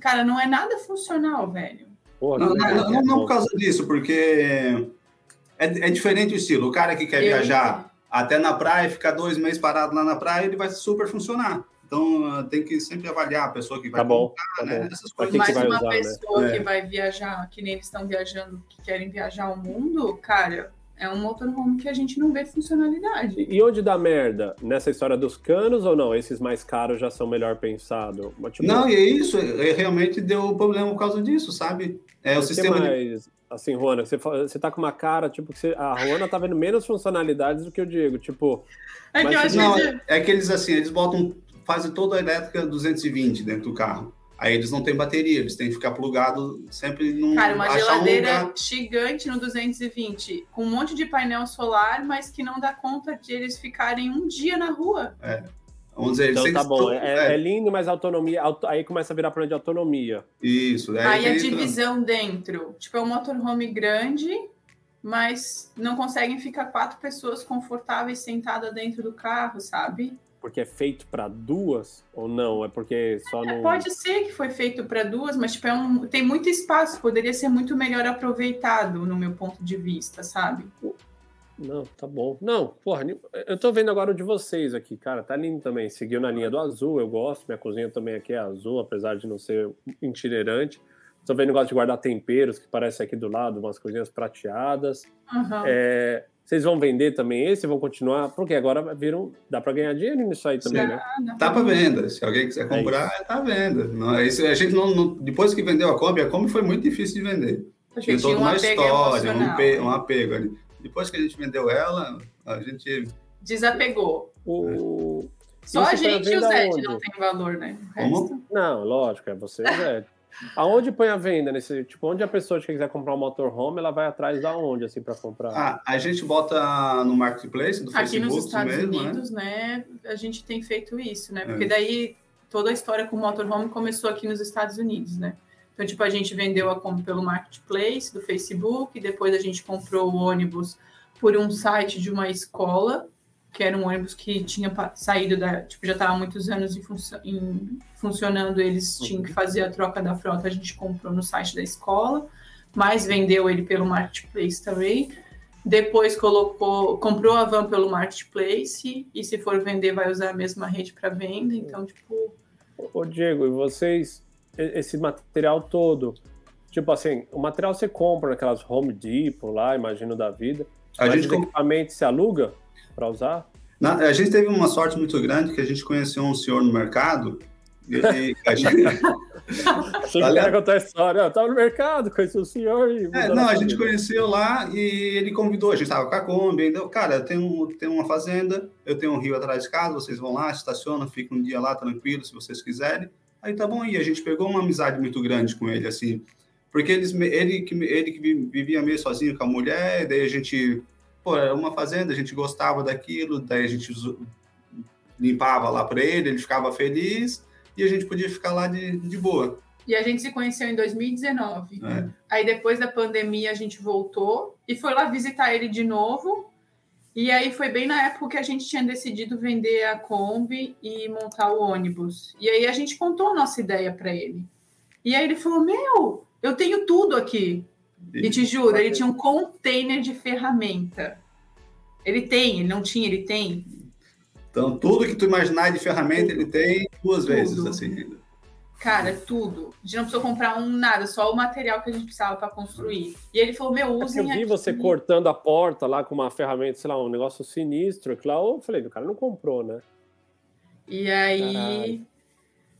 Cara, não é nada funcional, velho. Porra, Não, não, não, não por causa disso, porque é, é diferente o estilo. O cara que quer Eu viajar até na praia, ficar dois meses parado lá na praia, ele vai super funcionar. Então ah, tem que sempre avaliar a pessoa que vai Tá bom, comprar, tá né? Essas coisas. que Mas que vai uma usar, né? pessoa É. que vai viajar, que nem eles estão viajando, que querem viajar ao mundo, cara, é um motorhome que a gente não vê funcionalidade. E onde dá merda? Nessa história dos canos ou não? Esses mais caros já são melhor pensados? Tipo, Não, e é isso, é, realmente deu problema por causa disso, sabe? É o o sistema de mais? Assim, Juana, você, você tá com uma cara, tipo, que você- a Juana tá vendo menos funcionalidades do que o Diego. Tipo, É que eu acho Não, que. é que eles assim, eles botam, fazem toda a elétrica 220 dentro do carro. Aí eles não têm bateria, eles têm que ficar plugado sempre num. Cara, uma um geladeira lugar- gigante no 220, com um monte de painel solar, mas que não dá conta de eles ficarem um dia na rua. Vamos dizer, então tá bom. É, é lindo, mas autonomia. auto- aí começa a virar problema de autonomia. Isso. é Aí a que entra- divisão dentro, tipo, é um motorhome grande, mas não conseguem ficar quatro pessoas confortáveis sentadas dentro do carro, sabe? Porque é feito pra duas ou não? É porque só não. Pode ser que foi feito para duas, mas tipo, é um, tem muito espaço, poderia ser muito melhor aproveitado, no meu ponto de vista, sabe? Não, tá bom. Não, porra, eu tô vendo agora o de vocês aqui, cara. Tá lindo também. Seguiu na linha do azul, eu gosto. Minha cozinha também aqui é azul, apesar de não ser itinerante. Tô vendo negócio de guardar temperos, que parece aqui do lado, umas coisinhas prateadas. Aham. É, vocês vão vender também esse? Vão continuar? Porque agora viram. Dá pra ganhar dinheiro nisso aí também, né? Tá para venda. Se alguém quiser comprar, tá à venda. Não, isso, a gente não, não- depois que vendeu a Kombi, a Kombi foi muito difícil de vender. Porque Tinha toda tinha um uma apego história, um, pe- um apego ali. Depois que a gente vendeu ela, a gente. Desapegou. O... Só Isso a gente e o Zed onde? não tem valor, né? O Como? resto- Não, lógico, é você, é. Aonde põe a venda nesse, tipo, onde a pessoa que quiser comprar um motorhome, ela vai atrás da onde assim para comprar? Ah, a gente bota no marketplace do Aqui Facebook nos Estados mesmo, né? Unidos, né? a gente tem feito isso, né? É. Porque daí toda a história com o motorhome começou aqui nos Estados Unidos, né? Então, tipo, a gente vendeu a Kombi pelo marketplace do Facebook, depois a gente comprou o ônibus por um site de uma escola, que era um ônibus que tinha saído da, tipo, já estava há muitos anos em funcio- em- funcionando, eles tinham que fazer a troca da frota, a gente comprou no site da escola, mas vendeu ele pelo marketplace também. Depois colocou, comprou a van pelo marketplace e se for vender vai usar a mesma rede para venda. Então, tipo, Ô Diego, e vocês, esse material todo, tipo assim, o material você compra naquelas Home Depot lá, imagino da vida, A mas gente equipamentos se aluga para usar? Na- a gente teve uma sorte muito grande que a gente conheceu um senhor no mercado. E, e <laughs> a gente, contar a história? Eu tava no mercado, conheci o senhor e... É, não, a gente conheceu lá e ele convidou, a gente estava com a Kombi, cara, eu tenho, tenho uma fazenda, eu tenho um rio atrás de casa, vocês vão lá, estacionam, ficam um dia lá tranquilo, se vocês quiserem. Aí tá bom, e a gente pegou uma amizade muito grande com ele, assim, porque eles, ele, que, ele que vi- vivia meio sozinho com a mulher, daí a gente, pô, era uma fazenda, a gente gostava daquilo, daí a gente limpava lá para ele, ele ficava feliz e a gente podia ficar lá de, de boa. e a gente se conheceu em 2019. né? Aí depois da pandemia a gente voltou e foi lá visitar ele de novo. E aí foi bem na época que a gente tinha decidido vender a Kombi e montar o ônibus. E aí a gente contou a nossa ideia para ele. E aí ele falou: "Meu, Eu tenho tudo aqui. E te juro, ele tinha um container de ferramenta. Ele tem, ele não tinha, ele tem. Então, tudo que tu imaginar de ferramenta, ele tem duas tudo. vezes, assim. Cara, tudo. A gente não precisou comprar um nada, só o material que a gente precisava para construir. E ele falou, meu, é usem Eu vi aqui. você cortando a porta lá com uma ferramenta, sei lá, um negócio sinistro. Lá eu falei, o cara não comprou, né? E aí... Caralho.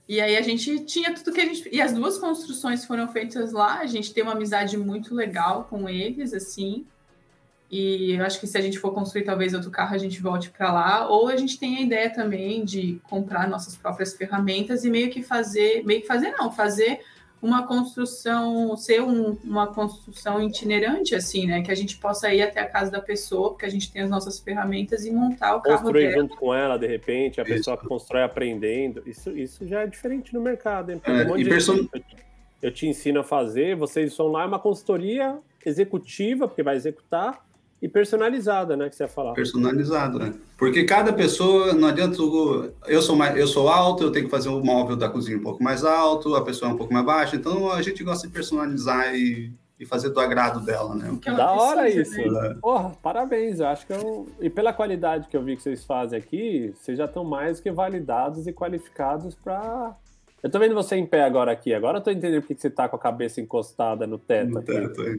E aí a gente tinha tudo que a gente. E as duas construções foram feitas lá. A gente tem uma amizade muito legal com eles, assim. E eu acho que se a gente for construir talvez outro carro, a gente volte para lá. Ou a gente tem a ideia também de comprar nossas próprias ferramentas e meio que fazer, meio que fazer não, fazer uma construção, ser um, uma construção itinerante, assim, né? Que a gente possa ir até a casa da pessoa, porque a gente tem as nossas ferramentas e montar o carro Construir junto com ela, de repente, a isso. pessoa constrói aprendendo. Isso, isso já é diferente no mercado, hein? É, um e person... eu te ensino a fazer, vocês são lá, é uma consultoria executiva, porque vai executar, e personalizada, né, que você ia falar. Personalizada, né? Porque cada pessoa, não adianta, eu sou mais, eu sou alto, eu tenho que fazer o móvel da cozinha um pouco mais alto, a pessoa é um pouco mais baixa, então a gente gosta de personalizar e, e fazer do agrado dela, né? Da hora isso. Né? Porra, parabéns, eu acho que eu, e pela qualidade que eu vi que vocês fazem aqui, vocês já estão mais que validados e qualificados para eu tô vendo você em pé agora aqui. Agora eu tô entendendo porque você tá com a cabeça encostada no teto. No teto é.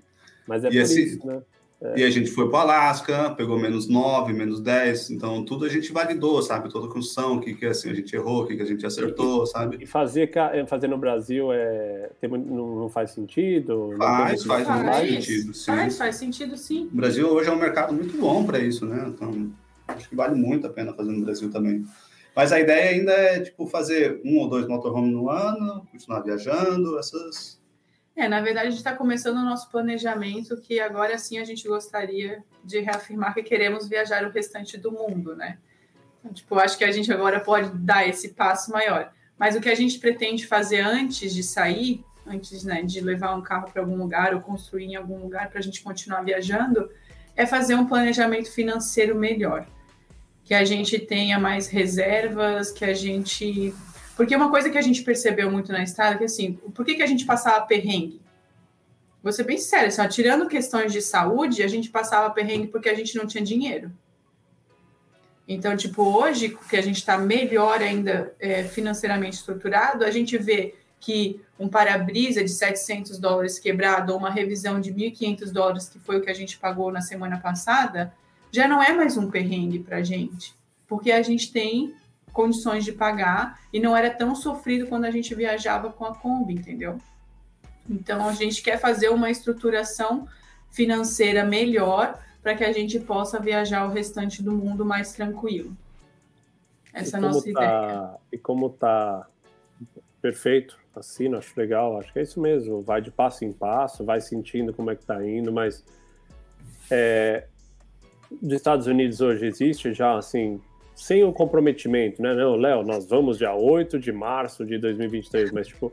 Mas é e por esse, isso, né? É. E a gente foi para o Alasca, pegou menos 9, menos 10, então tudo a gente validou, sabe? Toda a construção, o que, que assim, a gente errou, o que, que a gente acertou, sabe? E fazer, é, fazer no Brasil é, tem, não, não faz sentido? Faz, faz, faz, faz sentido, sim. Faz, faz sentido, sim. O Brasil hoje é um mercado muito bom para isso, né? Então, acho que vale muito a pena fazer no Brasil também. Mas a ideia ainda é, tipo, fazer um ou dois motorhomes no ano, continuar viajando, essas é, na verdade, a gente está começando o nosso planejamento, que agora sim a gente gostaria de reafirmar que queremos viajar o restante do mundo, né? Então, tipo, acho que a gente agora pode dar esse passo maior. Mas o que a gente pretende fazer antes de sair, antes né, de levar um carro para algum lugar ou construir em algum lugar para a gente continuar viajando, é fazer um planejamento financeiro melhor. Que a gente tenha mais reservas, que a gente porque uma coisa que a gente percebeu muito na estrada é que, assim, por que, que a gente passava perrengue? Vou ser bem sério, assim, tirando questões de saúde, a gente passava perrengue porque a gente não tinha dinheiro. Então, tipo, hoje, que a gente está melhor ainda é, financeiramente estruturado, a gente vê que um para-brisa de 700 dólares quebrado ou uma revisão de 1.500 dólares, que foi o que a gente pagou na semana passada, já não é mais um perrengue para a gente, porque a gente tem condições de pagar e não era tão sofrido quando a gente viajava com a Kombi, entendeu? Então a gente quer fazer uma estruturação financeira melhor para que a gente possa viajar o restante do mundo mais tranquilo. Essa é a nossa tá, ideia. E como tá perfeito, assim, acho legal, acho que é isso mesmo, vai de passo em passo, vai sentindo como é que tá indo, mas é, dos Estados Unidos hoje existe já, assim, sem o comprometimento, né? Não, Léo, nós vamos dia 8 de março de 2023, mas tipo,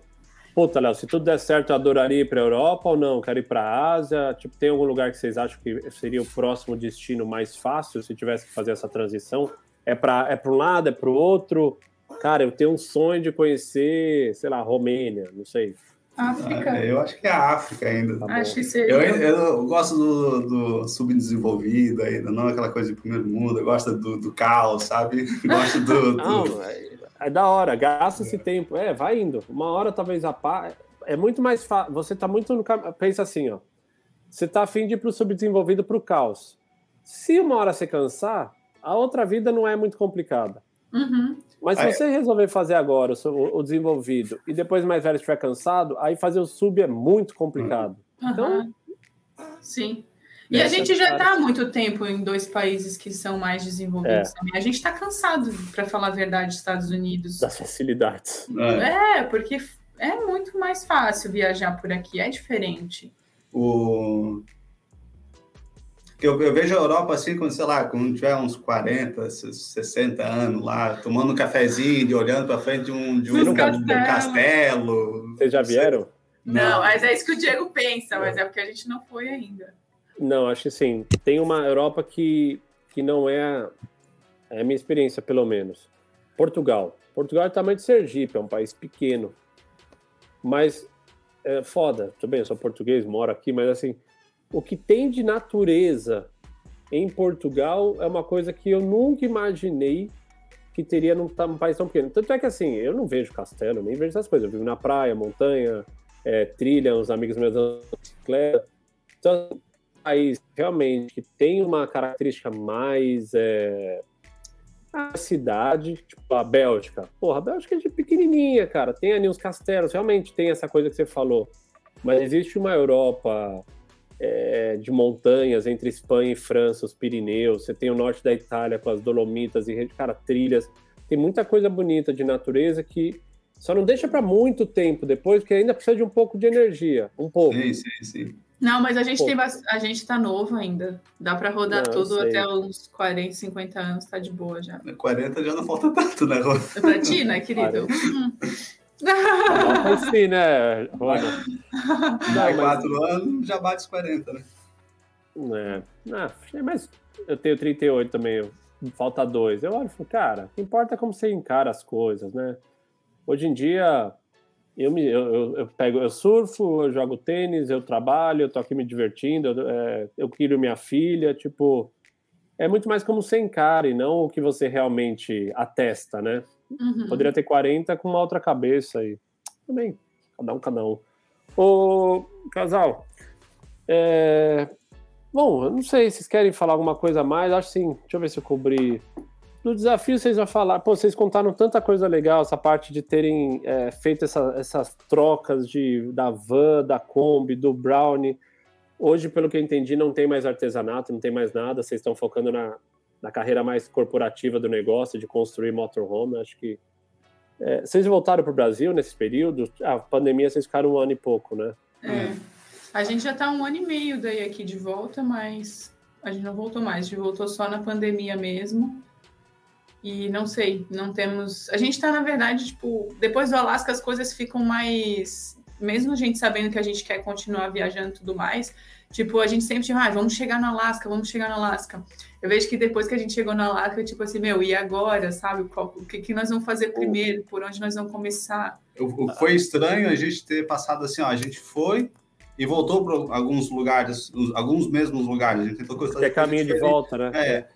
puta, Léo, se tudo der certo, eu adoraria ir para a Europa ou não? Quero ir para a Ásia? Tipo, tem algum lugar que vocês acham que seria o próximo destino mais fácil se tivesse que fazer essa transição? É para é um lado, é para o outro? Cara, eu tenho um sonho de conhecer, sei lá, Romênia, não sei. África. É, eu acho que é a África ainda. Tá acho que seria. Eu, eu gosto do, do, subdesenvolvido ainda, não aquela coisa de primeiro mundo. Eu gosto do, do caos, sabe? <laughs> Gosto do. Não, é, é, da hora, gasta esse tempo. É, vai indo. Uma hora talvez a pá. É muito mais fácil. Você tá muito no caminho. Pensa assim, ó. Você tá afim de ir pro subdesenvolvido pro caos. Se uma hora você cansar, a outra vida não é muito complicada. Uhum. Mas se você resolver fazer agora o, o, desenvolvido e depois mais velho estiver cansado, aí fazer o sub é muito complicado. Uhum. Então. Sim. E a gente já está há muito tempo em dois países que são mais desenvolvidos é. também. A gente está cansado, para falar a verdade, Estados Unidos. Das facilidades. É. é, porque é muito mais fácil viajar por aqui, é diferente. O eu, eu, vejo a Europa assim, quando, sei lá, quando tiver uns 40, 60 anos lá, tomando um cafezinho e olhando para frente de um, de um, um castelo. Vocês já vieram? Não. não, mas é isso que o Diego pensa, mas é porque a gente não foi ainda. Não, acho que sim. Tem uma Europa que, que não é, é a minha experiência, pelo menos. Portugal. Portugal é o tamanho de Sergipe, é um país pequeno. Mas é foda. Tudo bem, eu sou português, moro aqui, mas assim, o que tem de natureza em Portugal é uma coisa que eu nunca imaginei que teria num, num país tão pequeno. Tanto é que assim, eu não vejo castelo, nem vejo essas coisas. Eu vivo na praia, montanha, é, trilha, uns amigos meus andam bicicleta. Então, um país realmente que tem uma característica mais é, a cidade, tipo a Bélgica. Porra, a Bélgica é de pequenininha, cara. Tem ali uns castelos, realmente tem essa coisa que você falou. Mas existe uma Europa é, de montanhas entre Espanha e França, os Pirineus. Você tem o norte da Itália com as Dolomitas e, cara, trilhas. Tem muita coisa bonita de natureza que só não deixa para muito tempo depois, porque ainda precisa de um pouco de energia. Um pouco. Sim, sim, sim. Não, mas a gente tem a gente tá novo ainda. Dá para rodar não, tudo até uns 40, 50 anos, tá de boa já. 40 já não falta tanto, né, Rô? É pra ti, né, querido? Não, sim, né, Rona? Dá quatro anos, já bate os 40, né? É, não, mas eu tenho 38 também, falta dois. Eu olho e falo, cara, o que importa é como você encara as coisas, né? Hoje em dia, eu, me, eu, eu, eu, pego, eu surfo, eu jogo tênis, eu trabalho, eu tô aqui me divertindo, eu, é, eu quero minha filha, tipo, é muito mais como você encara e não o que você realmente atesta, né? Uhum. Poderia ter 40 com uma outra cabeça e também, cada um, cada um. Ô, casal, é... bom, eu não sei, vocês querem falar alguma coisa a mais? Acho sim, deixa eu ver se eu cobri no desafio vocês vão falar, pô, vocês contaram tanta coisa legal, essa parte de terem é, feito essa, essas trocas de, da van, da Kombi, do Brownie. Hoje, pelo que eu entendi, não tem mais artesanato, não tem mais nada, vocês estão focando na, na carreira mais corporativa do negócio, de construir motorhome. Acho que. É, vocês voltaram para o Brasil nesse período? A pandemia, vocês ficaram um ano e pouco, né? É. A gente já está um ano e meio daí aqui de volta, mas a gente não voltou mais, a gente voltou só na pandemia mesmo. E não sei, não temos. A gente tá, na verdade, tipo, depois do Alasca as coisas ficam mais. Mesmo a gente sabendo que a gente quer continuar viajando e tudo mais, tipo, a gente sempre, tipo, ah, vamos chegar no Alasca, vamos chegar no Alasca. Eu vejo que depois que a gente chegou no Alasca, tipo assim, meu, e agora, sabe? Qual, o que, que nós vamos fazer primeiro? Por onde nós vamos começar? Foi estranho a gente ter passado assim, ó, a gente foi e voltou para alguns lugares, alguns mesmos lugares. A gente tentou É caminho de volta, né? É.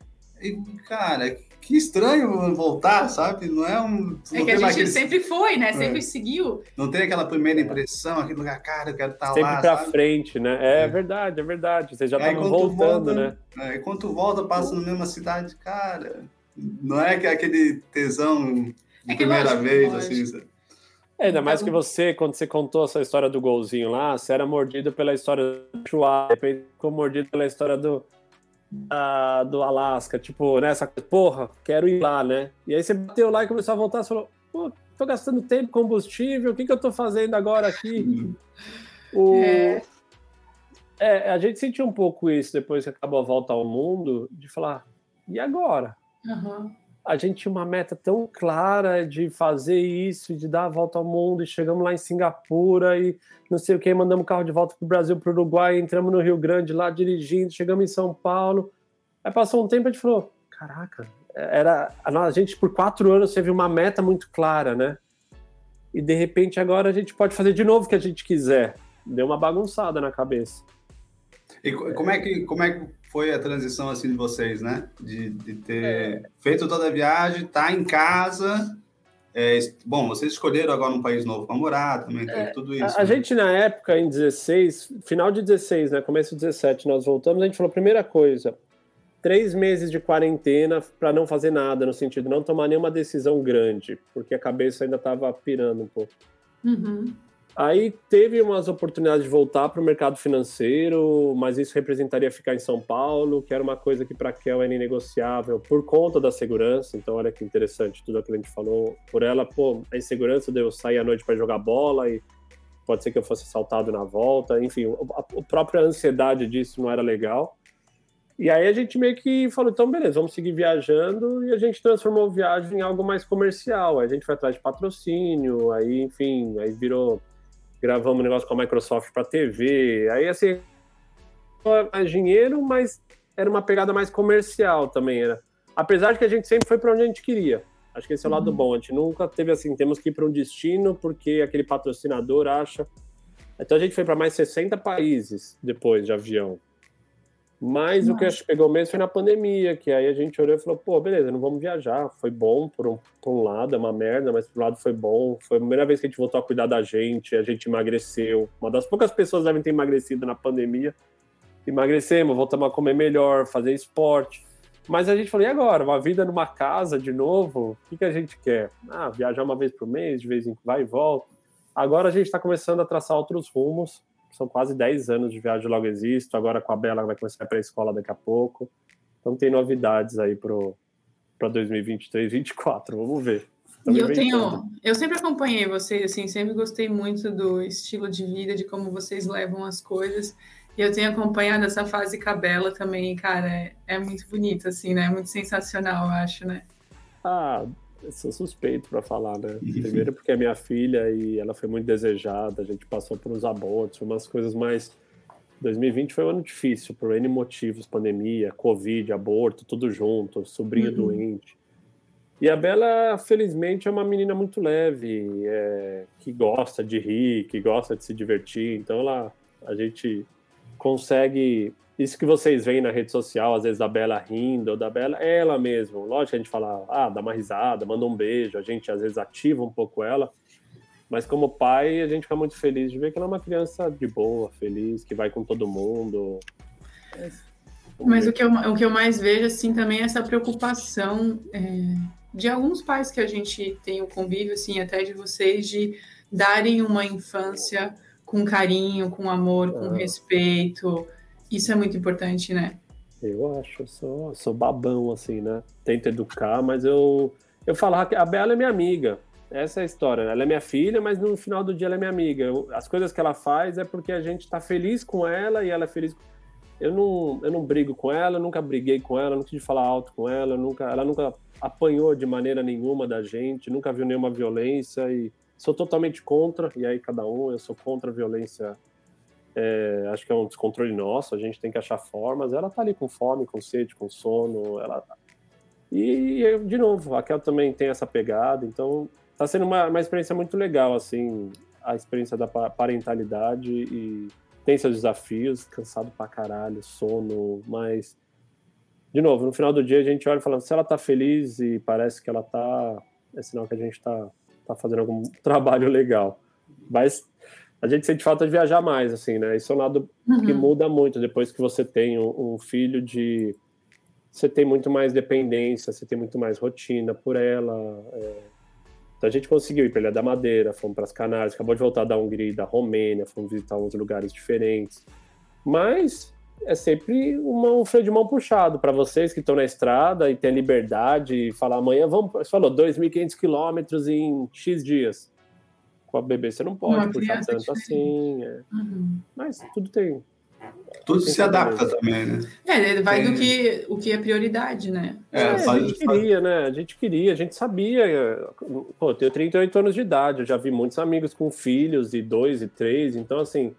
E, cara, que estranho voltar, sabe? Não é um. É que a gente aquele... sempre foi, né? Sempre é. seguiu. Não tem aquela primeira impressão, aquele lugar, cara, eu quero estar sempre lá. Sempre pra sabe? frente, né? É, é, verdade, é verdade. Vocês já estavam voltando, volta, né? É, e quando tu volta, passa na mesma cidade, cara. Não é que é aquele tesão de é primeira lógico, vez, lógico. assim, sabe? É, ainda mais que você, quando você contou essa história do golzinho lá, você era mordido pela história do Chua, depois ficou mordido pela história do, da, do Alasca, tipo, nessa né, porra, quero ir lá, né? E aí você bateu lá e começou a voltar e falou, pô, tô gastando tempo, combustível, o que, que eu tô fazendo agora aqui? <laughs> o... É. é. a gente sentiu um pouco isso depois que acabou a volta ao mundo, de falar, e agora? Uhum a gente tinha uma meta tão clara de fazer isso, de dar a volta ao mundo, e chegamos lá em Singapura e não sei o que, mandamos o carro de volta para o Brasil, para o Uruguai, entramos no Rio Grande lá dirigindo, chegamos em São Paulo. Aí passou um tempo e a gente falou: caraca, era a gente por quatro anos teve uma meta muito clara, né? E de repente agora a gente pode fazer de novo o que a gente quiser. Deu uma bagunçada na cabeça. E como é que, como é que foi a transição assim de vocês, né? De, de ter é. feito toda a viagem, estar tá em casa. É, bom, vocês escolheram agora um país novo para morar, também é, tudo isso. A, a, né? gente, na época, em 16, final de 16, né? Começo de 17, nós voltamos, a gente falou: primeira coisa, três meses de quarentena para não fazer nada, no sentido de não tomar nenhuma decisão grande, porque a cabeça ainda estava pirando um pouco. Uhum. Aí teve umas oportunidades de voltar para o mercado financeiro, mas isso representaria ficar em São Paulo, que era uma coisa que para a Kel era inegociável por conta da segurança. Então, olha que interessante tudo aquilo que a gente falou. Por ela, pô, a insegurança de eu sair à noite para jogar bola e pode ser que eu fosse assaltado na volta. Enfim, a, própria ansiedade disso não era legal. E aí a gente meio que falou, então beleza, vamos seguir viajando e a gente transformou a viagem em algo mais comercial. Aí a gente foi atrás de patrocínio, aí enfim, aí virou gravamos um negócio com a Microsoft para TV. Aí, assim, mais dinheiro, mas era uma pegada mais comercial também. Era. Apesar de que a gente sempre foi para onde a gente queria. Acho que esse é o lado uhum. bom. A gente nunca teve assim, temos que ir para um destino porque aquele patrocinador acha. Então a gente foi para mais 60 países depois de avião. Mas Nossa. o que acho que pegou mesmo foi na pandemia, que aí a gente olhou e falou, pô, beleza, não vamos viajar. Foi bom por um, por um lado, é uma merda, mas por um lado foi bom. Foi a primeira vez que a gente voltou a cuidar da gente, a gente emagreceu. Uma das poucas pessoas devem ter emagrecido na pandemia. Emagrecemos, voltamos a comer melhor, fazer esporte. Mas a gente falou, e agora? Uma vida numa casa de novo? O que, que a gente quer? Ah, viajar uma vez por mês, de vez em quando vai e volta. Agora a gente está começando a traçar outros rumos são quase 10 anos de viagem logo existo. Agora com a Bela vai começar para a escola daqui a pouco. Então tem novidades aí para 2023, 2024. Vamos ver. E eu tenho, eu sempre acompanhei vocês, assim, sempre gostei muito do estilo de vida, de como vocês levam as coisas. E eu tenho acompanhado essa fase cabela também, cara, é, é muito bonito, assim, né? É muito sensacional, eu acho, né? Ah, sou suspeito para falar, né? Primeiro porque é minha filha e ela foi muito desejada, a gente passou por uns abortos, umas coisas mais. 2020 foi um ano difícil, por N motivos, pandemia, Covid, aborto, tudo junto, sobrinha uhum. doente. E a Bela, felizmente, é uma menina muito leve, é, que gosta de rir, que gosta de se divertir, então ela, a gente consegue isso que vocês veem na rede social, às vezes da Bela rindo, ou da Bela, é ela mesmo. Lógico que a gente fala, ah, dá uma risada, manda um beijo, a gente às vezes ativa um pouco ela, mas como pai, a gente fica muito feliz de ver que ela é uma criança de boa, feliz, que vai com todo mundo. Mas o que, eu, o que eu mais vejo, assim, também é essa preocupação é, de alguns pais que a gente tem o convívio, assim, até de vocês, de darem uma infância com carinho, com amor, com ah. respeito, isso é muito importante, né? Eu acho, eu sou, sou babão, assim, né? Tento educar, mas eu, eu falava que a Bela é minha amiga. Essa é a história. Ela é minha filha, mas no final do dia ela é minha amiga. Eu, as coisas que ela faz é porque a gente tá feliz com ela e ela é feliz. Eu não, eu não brigo com ela, eu nunca briguei com ela, nunca tive falar alto com ela, nunca, ela nunca apanhou de maneira nenhuma da gente, nunca viu nenhuma violência e sou totalmente contra. E aí, cada um, eu sou contra a violência é, acho que é um descontrole nosso, a gente tem que achar formas. Ela tá ali com fome, com sede, com sono. Ela... E, de novo, a também tem essa pegada, então tá sendo uma, uma experiência muito legal, assim, a experiência da parentalidade e tem seus desafios, cansado pra caralho, sono, mas de novo, no final do dia a gente olha e fala, se ela tá feliz e parece que ela tá, é sinal que a gente tá, tá fazendo algum <laughs> trabalho legal. Mas a gente sente falta de viajar mais, assim, né? Isso é um lado uhum. que muda muito depois que você tem um, um, filho de. Você tem muito mais dependência, você tem muito mais rotina por ela. É... Então a gente conseguiu ir para Ilha da Madeira, fomos para as Canárias, acabou de voltar da Hungria e da Romênia, fomos visitar uns lugares diferentes. Mas é sempre uma, um freio de mão puxado para vocês que estão na estrada e têm liberdade e falar amanhã vamos. Você falou 2.500 quilômetros em X dias com a bebê você não pode puxar tanto assim. É. Uhum. Mas tudo tem. Tudo tem se adapta também, né? É, vai tem... do que, o que é prioridade, né? É, é a gente queria, né? A gente queria, a gente sabia. Pô, eu tenho 38 anos de idade, eu já vi muitos amigos com filhos e dois e três, então assim.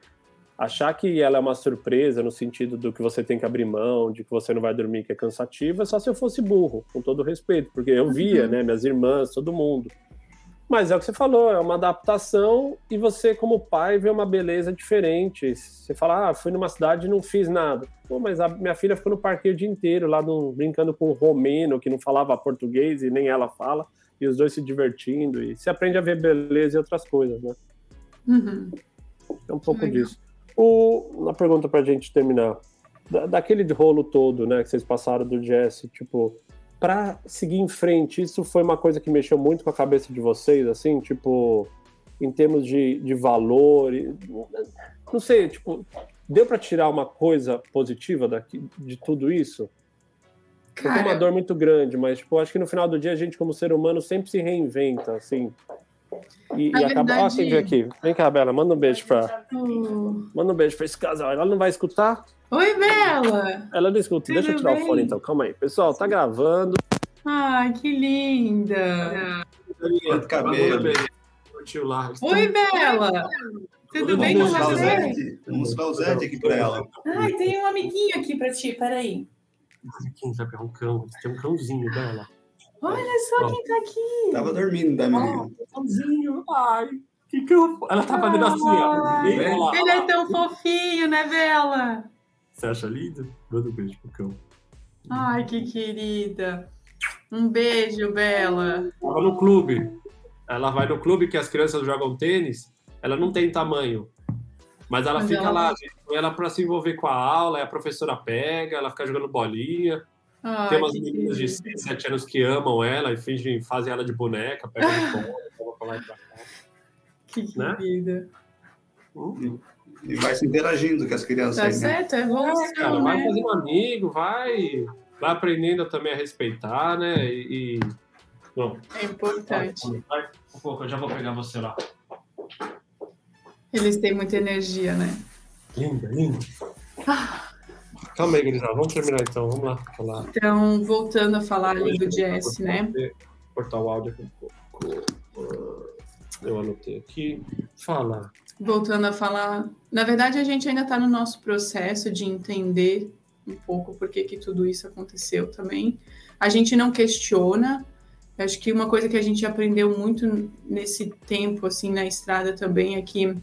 Achar que ela é uma surpresa no sentido do que você tem que abrir mão, de que você não vai dormir, que é cansativo, é só se eu fosse burro, com todo respeito, porque eu via, uhum. né, minhas irmãs, todo mundo. Mas é o que você falou, é uma adaptação e você, como pai, vê uma beleza diferente. Você fala, ah, fui numa cidade e não fiz nada. Pô, mas a minha filha ficou no parque o dia inteiro, lá no, brincando com o romeno, que não falava português e nem ela fala, e os dois se divertindo. E você aprende a ver beleza e outras coisas, né? Uhum. É um pouco disso. O, uma pergunta pra gente terminar. Da, daquele rolo todo, né, que vocês passaram do Jesse, tipo, para seguir em frente, isso foi uma coisa que mexeu muito com a cabeça de vocês, assim, tipo, em termos de, de valor, não sei, tipo, deu para tirar uma coisa positiva daqui, de tudo isso? Cara... uma dor muito grande, mas, tipo, acho que no final do dia a gente, como ser humano, sempre se reinventa, assim. E, e acaba. Ó, quem veio aqui. Vem cá, Bela, manda um beijo pra. Manda um beijo pra esse casal. Ela não vai escutar? Oi, Bela! Ela não escuta. Tudo Deixa eu tirar bem? o fone então, calma aí. Pessoal, tá gravando. Ai, que linda! Quanto cabelo. Oi, Bela! Tudo bem com você? Vamos dar o Zed aqui pra ela. Ai, tem um amiguinho aqui pra ti, peraí. Quem sabe é um cão? Tem um cãozinho dela. Olha só quem tá aqui. Tava dormindo da menina. cãozinho, ai. Que que eu... Ela tá fazendo assim, ó. Ele é tão fofinho, né, Bela? Você acha lindo? Manda um beijo pro cão. Ai, que querida. Um beijo, Bela. Tava no clube. Ela vai no clube que as crianças jogam tênis. Ela não tem tamanho. Mas ela Mas fica ela... lá, ela para se envolver com a aula, a professora pega, ela fica jogando bolinha. Ai, Tem umas meninas de 6, 7 anos que amam ela e fingem, fazem ela de boneca, pegam <laughs> de colo, pra lá e pra cá. Que né? querida. Hum? E vai se interagindo com as crianças. Tá aí, né? certo, né? é evolução, é, cara, né? Vai fazendo amigo, vai, vai aprendendo também a respeitar, né? E, e... Bom, é importante. Vai, um pouco, eu já vou pegar você lá. Eles têm muita energia, né? Linda, linda. Ah. Calma aí, Grisal, vamos terminar então, vamos lá falar. Então, voltando a falar ali do Jess, né? Cortar o áudio aqui um pouco. Eu anotei aqui. Fala. Voltando a falar, na verdade a gente ainda está no nosso processo de entender um pouco por que, que tudo isso aconteceu também. A gente não questiona. Acho que uma coisa que a gente aprendeu muito nesse tempo, assim, na estrada também é que,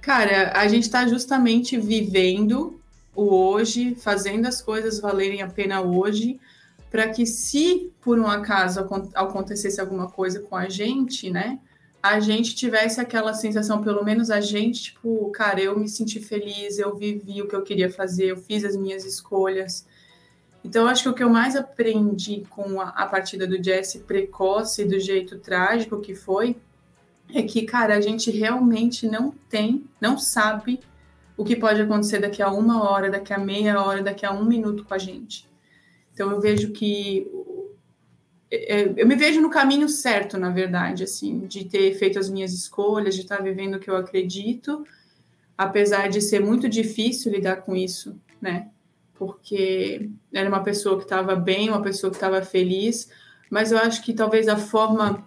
cara, a gente está justamente vivendo o hoje, fazendo as coisas valerem a pena hoje, para que se por um acaso acontecesse alguma coisa com a gente, né, a gente tivesse aquela sensação, pelo menos a gente, tipo, cara, eu me senti feliz, eu vivi o que eu queria fazer, eu fiz as minhas escolhas. Então, acho que o que eu mais aprendi com a, a partida do Jesse precoce, do jeito trágico que foi, é que, cara, a gente realmente não tem, não sabe o que pode acontecer daqui a uma hora, daqui a meia hora, daqui a um minuto com a gente. Então eu vejo que é, é, eu me vejo no caminho certo, na verdade, assim, de ter feito as minhas escolhas, de estar vivendo o que eu acredito, apesar de ser muito difícil lidar com isso, né? Porque era uma pessoa que estava bem, uma pessoa que estava feliz, mas eu acho que talvez a forma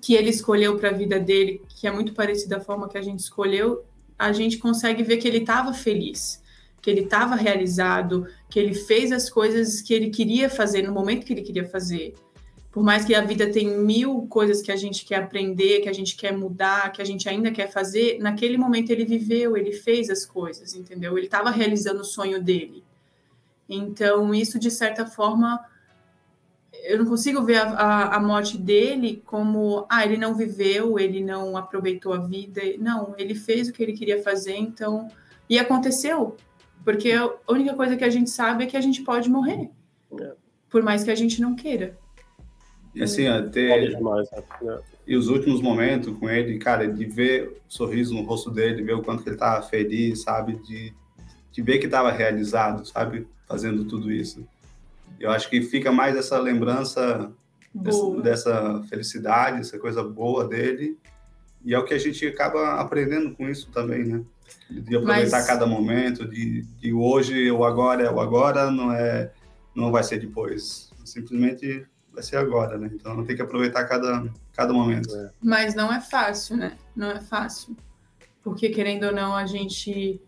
que ele escolheu para a vida dele, que é muito parecida à forma que a gente escolheu, a gente consegue ver que ele estava feliz, que ele estava realizado, que ele fez as coisas que ele queria fazer no momento que ele queria fazer. Por mais que a vida tem mil coisas que a gente quer aprender, que a gente quer mudar, que a gente ainda quer fazer, naquele momento ele viveu, ele fez as coisas, entendeu? Ele estava realizando o sonho dele. Então, isso, de certa forma, eu não consigo ver a, a, a, morte dele como, ah, ele não viveu, ele não aproveitou a vida. Não, ele fez o que ele queria fazer, então. E aconteceu. Porque a única coisa que a gente sabe é que a gente pode morrer. É. Por mais que a gente não queira. E assim, até. Né? E os últimos momentos com ele, cara, de ver o sorriso no rosto dele, ver o quanto que ele tava feliz, sabe? De, de ver que tava realizado, sabe? Fazendo tudo isso. Eu acho que fica mais essa lembrança dessa, dessa, felicidade, essa coisa boa dele. E é o que a gente acaba aprendendo com isso também, né? De aproveitar Mas... cada momento, de, de hoje, o agora é o agora, não é, não vai ser depois. Simplesmente vai ser agora, né? Então tem que aproveitar cada, cada momento. É. Mas não é fácil, né? Não é fácil. Porque, querendo ou não, a gente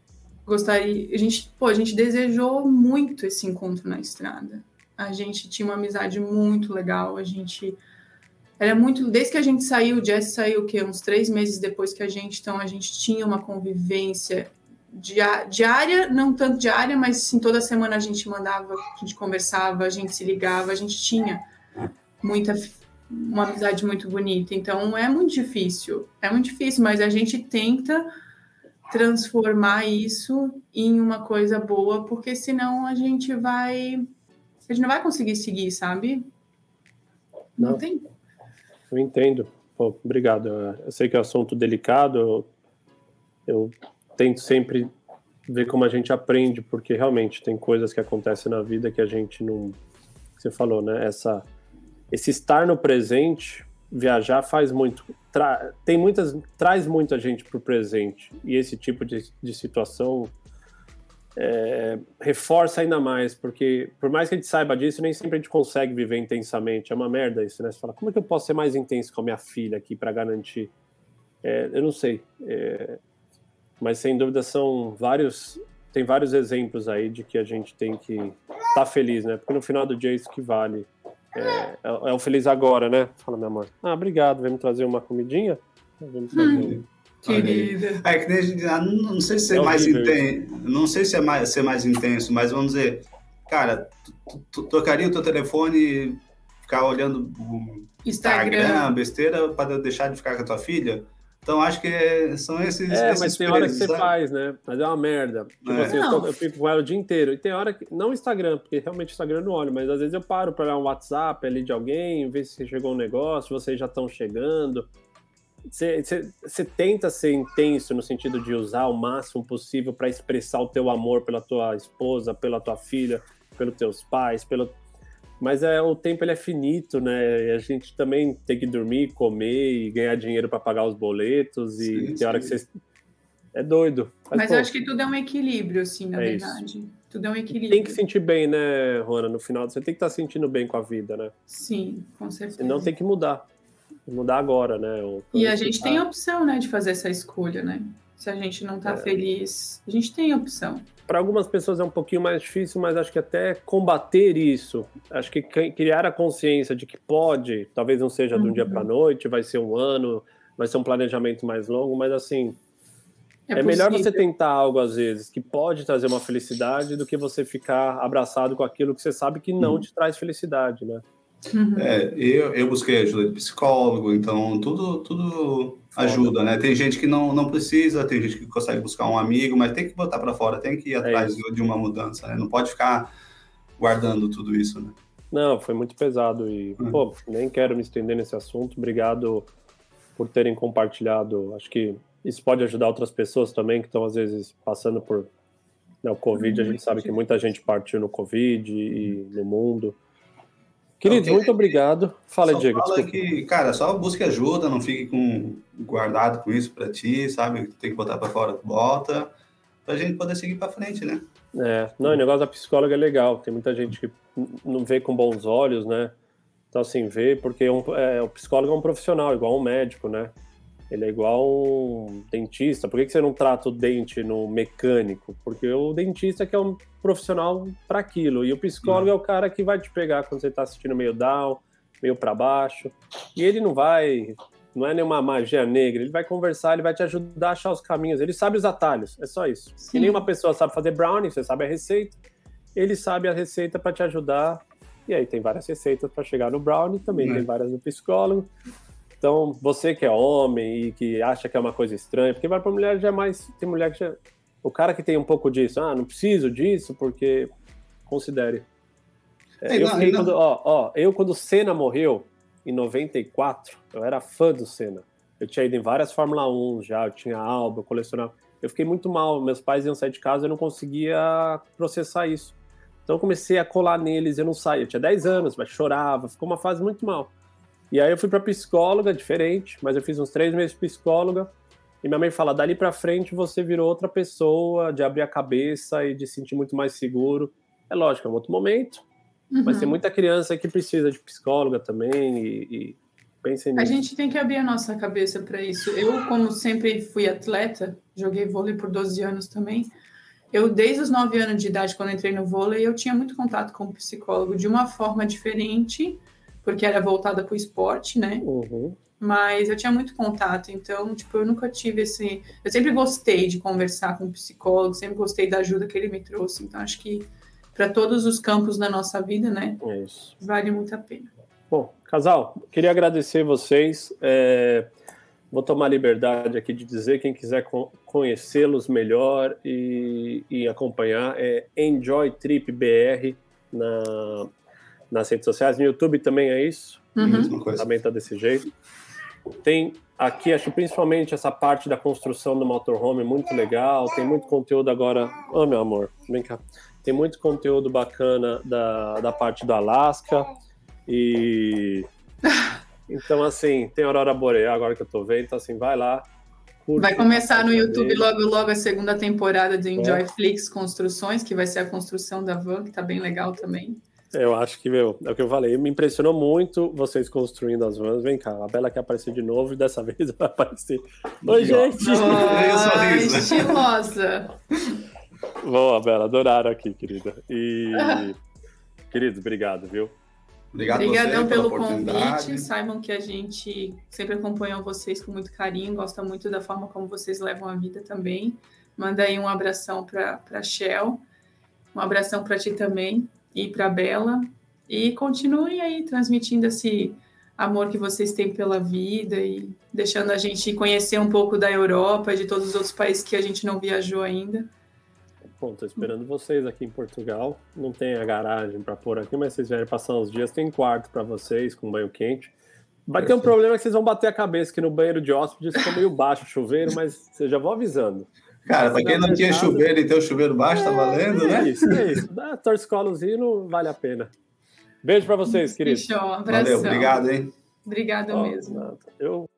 gostaria. A gente, pô, a gente desejou muito esse encontro na estrada. A gente tinha uma amizade muito legal, a gente era muito. Desde que a gente saiu, o Jess saiu o quê? Uns três meses depois que a gente, então a gente tinha uma convivência diária, não tanto diária, mas sim, toda semana a gente mandava, a gente conversava, a gente se ligava, a gente tinha muita uma amizade muito bonita. Então é muito difícil, é muito difícil, mas a gente tenta transformar isso em uma coisa boa, porque senão a gente vai a gente não vai conseguir seguir, sabe? Não, não tem. Eu entendo. Pô, obrigado. Eu sei que é um assunto delicado. Eu, eu tento sempre ver como a gente aprende, porque realmente tem coisas que acontecem na vida que a gente não. Você falou, né? Essa, esse estar no presente, viajar faz muito. Tra, tem muitas. traz muita gente para o presente. E esse tipo de, de situação é, reforça ainda mais, porque por mais que a gente saiba disso, nem sempre a gente consegue viver intensamente. É uma merda isso, né? Você fala, como é que eu posso ser mais intenso com a minha filha aqui para garantir? É, eu não sei, é, mas sem dúvida são vários, tem vários exemplos aí de que a gente tem que estar tá feliz, né? Porque no final do dia é isso que vale. É, é, é, o feliz agora, né? Fala, minha mãe. Ah, obrigado, vem me trazer uma comidinha. Vamos fazer hum. Querida. É que nem a gente, ah, não, não sei se é, é mais intenso, não sei se é mais, ser mais intenso, mas vamos dizer, cara, tu, tu, tocaria o teu telefone ficar olhando Instagram, Instagram besteira para deixar de ficar com a tua filha? Então acho que são esses. É, esses mas tem hora que você sabe? faz, né? Mas é uma merda. Tipo é. assim, eu, eu, fico com ela o dia inteiro. E tem hora que. Não Instagram, porque realmente Instagram eu não olho, mas às vezes eu paro para olhar um WhatsApp ali de alguém, ver se chegou um negócio, vocês já estão chegando. Você, tenta ser intenso no sentido de usar o máximo possível para expressar o teu amor pela tua esposa, pela tua filha, pelos teus pais, pelo mas é, o tempo ele é finito, né? E a gente também tem que dormir, comer e ganhar dinheiro para pagar os boletos. E sim, tem sim. hora que você. É doido. Mas, Mas eu acho que tudo é um equilíbrio, assim, na é verdade. Isso. Tudo é um equilíbrio. Tem que sentir bem, né, Rona? No final, você tem que estar tá sentindo bem com a vida, né? Sim, com certeza. Senão tem que mudar. Mudar agora, né? E a gente tem a opção, né, de fazer essa escolha, né? Se a gente não tá é. feliz, a gente tem a opção para algumas pessoas é um pouquinho mais difícil, mas acho que até combater isso, acho que criar a consciência de que pode, talvez não seja de um dia para uhum. noite, vai ser um ano, vai ser um planejamento mais longo, mas assim, é, é melhor você tentar algo às vezes que pode trazer uma felicidade do que você ficar abraçado com aquilo que você sabe que não uhum. te traz felicidade, né? Uhum. É, eu, eu busquei ajuda de psicólogo, então tudo, tudo ajuda, né? Tem gente que não, não precisa, tem gente que consegue buscar um amigo, mas tem que botar para fora, tem que ir é atrás é de uma mudança, né? Não pode ficar guardando tudo isso, né? Não, foi muito pesado e, uhum. pô, nem quero me estender nesse assunto. Obrigado por terem compartilhado. Acho que isso pode ajudar outras pessoas também que estão, às vezes, passando por né, o Covid. A gente sabe que muita gente partiu no Covid e no mundo. Querido, okay. muito obrigado. Fala, só Diego. Fala que, cara, só busque ajuda, não fique com guardado com isso para ti, sabe? Tem que botar para fora, bota, para a gente poder seguir para frente, né? É, não, o negócio da psicóloga é legal. Tem muita gente que não vê com bons olhos, né? Então, assim, vê, porque um, é, o psicólogo é um profissional, igual um médico, né? Ele é igual um dentista. Por que, que você não trata o dente no mecânico? Porque o dentista que é um profissional para aquilo. E o psicólogo uhum. é o cara que vai te pegar quando você está assistindo meio down, meio para baixo. E ele não vai, não é nenhuma magia negra. Ele vai conversar, ele vai te ajudar a achar os caminhos. Ele sabe os atalhos, é só isso. Sim. E nenhuma pessoa sabe fazer brownie, você sabe a receita. Ele sabe a receita para te ajudar. E aí tem várias receitas para chegar no brownie, também uhum. tem várias no psicólogo. Então, você que é homem e que acha que é uma coisa estranha, porque vai para mulher já é mais. Tem mulher que já. O cara que tem um pouco disso, ah, não preciso disso, porque. Considere. É, eu, não, quando, ó, ó, eu, quando o Senna morreu, em 94, eu era fã do Senna. Eu tinha ido em várias Fórmula 1 já, eu tinha álbum, eu colecionava. Eu fiquei muito mal, meus pais iam sair de casa, eu não conseguia processar isso. Então eu comecei a colar neles, eu não saía. Eu tinha 10 anos, mas chorava, ficou uma fase muito mal. E aí eu fui para psicóloga, diferente, mas eu fiz uns três meses de psicóloga. E minha mãe fala: dali para frente você virou outra pessoa, de abrir a cabeça e de sentir muito mais seguro. É lógico, é um outro momento, uhum. mas tem muita criança que precisa de psicóloga também e, e pensem nisso. A gente tem que abrir a nossa cabeça para isso. Eu, como sempre fui atleta, joguei vôlei por 12 anos também. Eu, desde os 9 anos de idade, quando entrei no vôlei, eu tinha muito contato com o psicólogo de uma forma diferente porque era voltada para o esporte, né? Uhum. Mas eu tinha muito contato, então, tipo, eu nunca tive esse. Eu sempre gostei de conversar com o psicólogo, sempre gostei da ajuda que ele me trouxe. Então, acho que para todos os campos da nossa vida, né? Isso. Vale muito a pena. Bom, casal, queria agradecer vocês. É, vou tomar liberdade aqui de dizer, quem quiser conhecê-los melhor e, e acompanhar, é Enjoy Trip BR na, nas redes sociais. No YouTube também é isso. Uhum. Também tá desse jeito. Tem aqui, acho principalmente essa parte da construção do motorhome muito legal. Tem muito conteúdo agora. Ô, oh, meu amor, vem cá. Tem muito conteúdo bacana da, da parte do Alasca. E. <laughs> Então, assim, tem Aurora Boreal agora que eu tô vendo. Então, assim, vai lá. Vai começar no YouTube logo, logo a segunda temporada de Enjoy é. Flix Construções, que vai ser a construção da van, que tá bem legal também. Eu acho que, meu, é o que eu falei, me impressionou muito vocês construindo as vans. Vem cá, a Bela quer aparecer de novo e dessa <laughs> vez vai aparecer. Oi, gente! Ai, estilosa! Boa, Bela, adoraram aqui, querida. E, <laughs> querido, obrigado, viu? Obrigado Obrigadão pelo convite. Saibam que a gente sempre acompanha vocês com muito carinho, gosta muito da forma como vocês levam a vida também. Manda aí um abração para a Shell, um abração para ti também e para Bela. E continuem aí transmitindo esse amor que vocês têm pela vida e deixando a gente conhecer um pouco da Europa e de todos os outros países que a gente não viajou ainda. Bom, tô esperando vocês aqui em Portugal. Não tem a garagem para pôr aqui, mas vocês vierem passar uns dias, tem quarto para vocês com banho quente. Vai ter um problema que vocês vão bater a cabeça que no banheiro de hóspedes ficou meio baixo o chuveiro, mas vocês já vão avisando. Cara, para quem não tinha chuveiro e tem o chuveiro baixo, tá valendo, é né? Isso, é isso. Dá torcicolozinho, vale a pena. Beijo para vocês, queridos. Fechou, um Valeu, obrigado, hein? Obrigada mesmo. Eu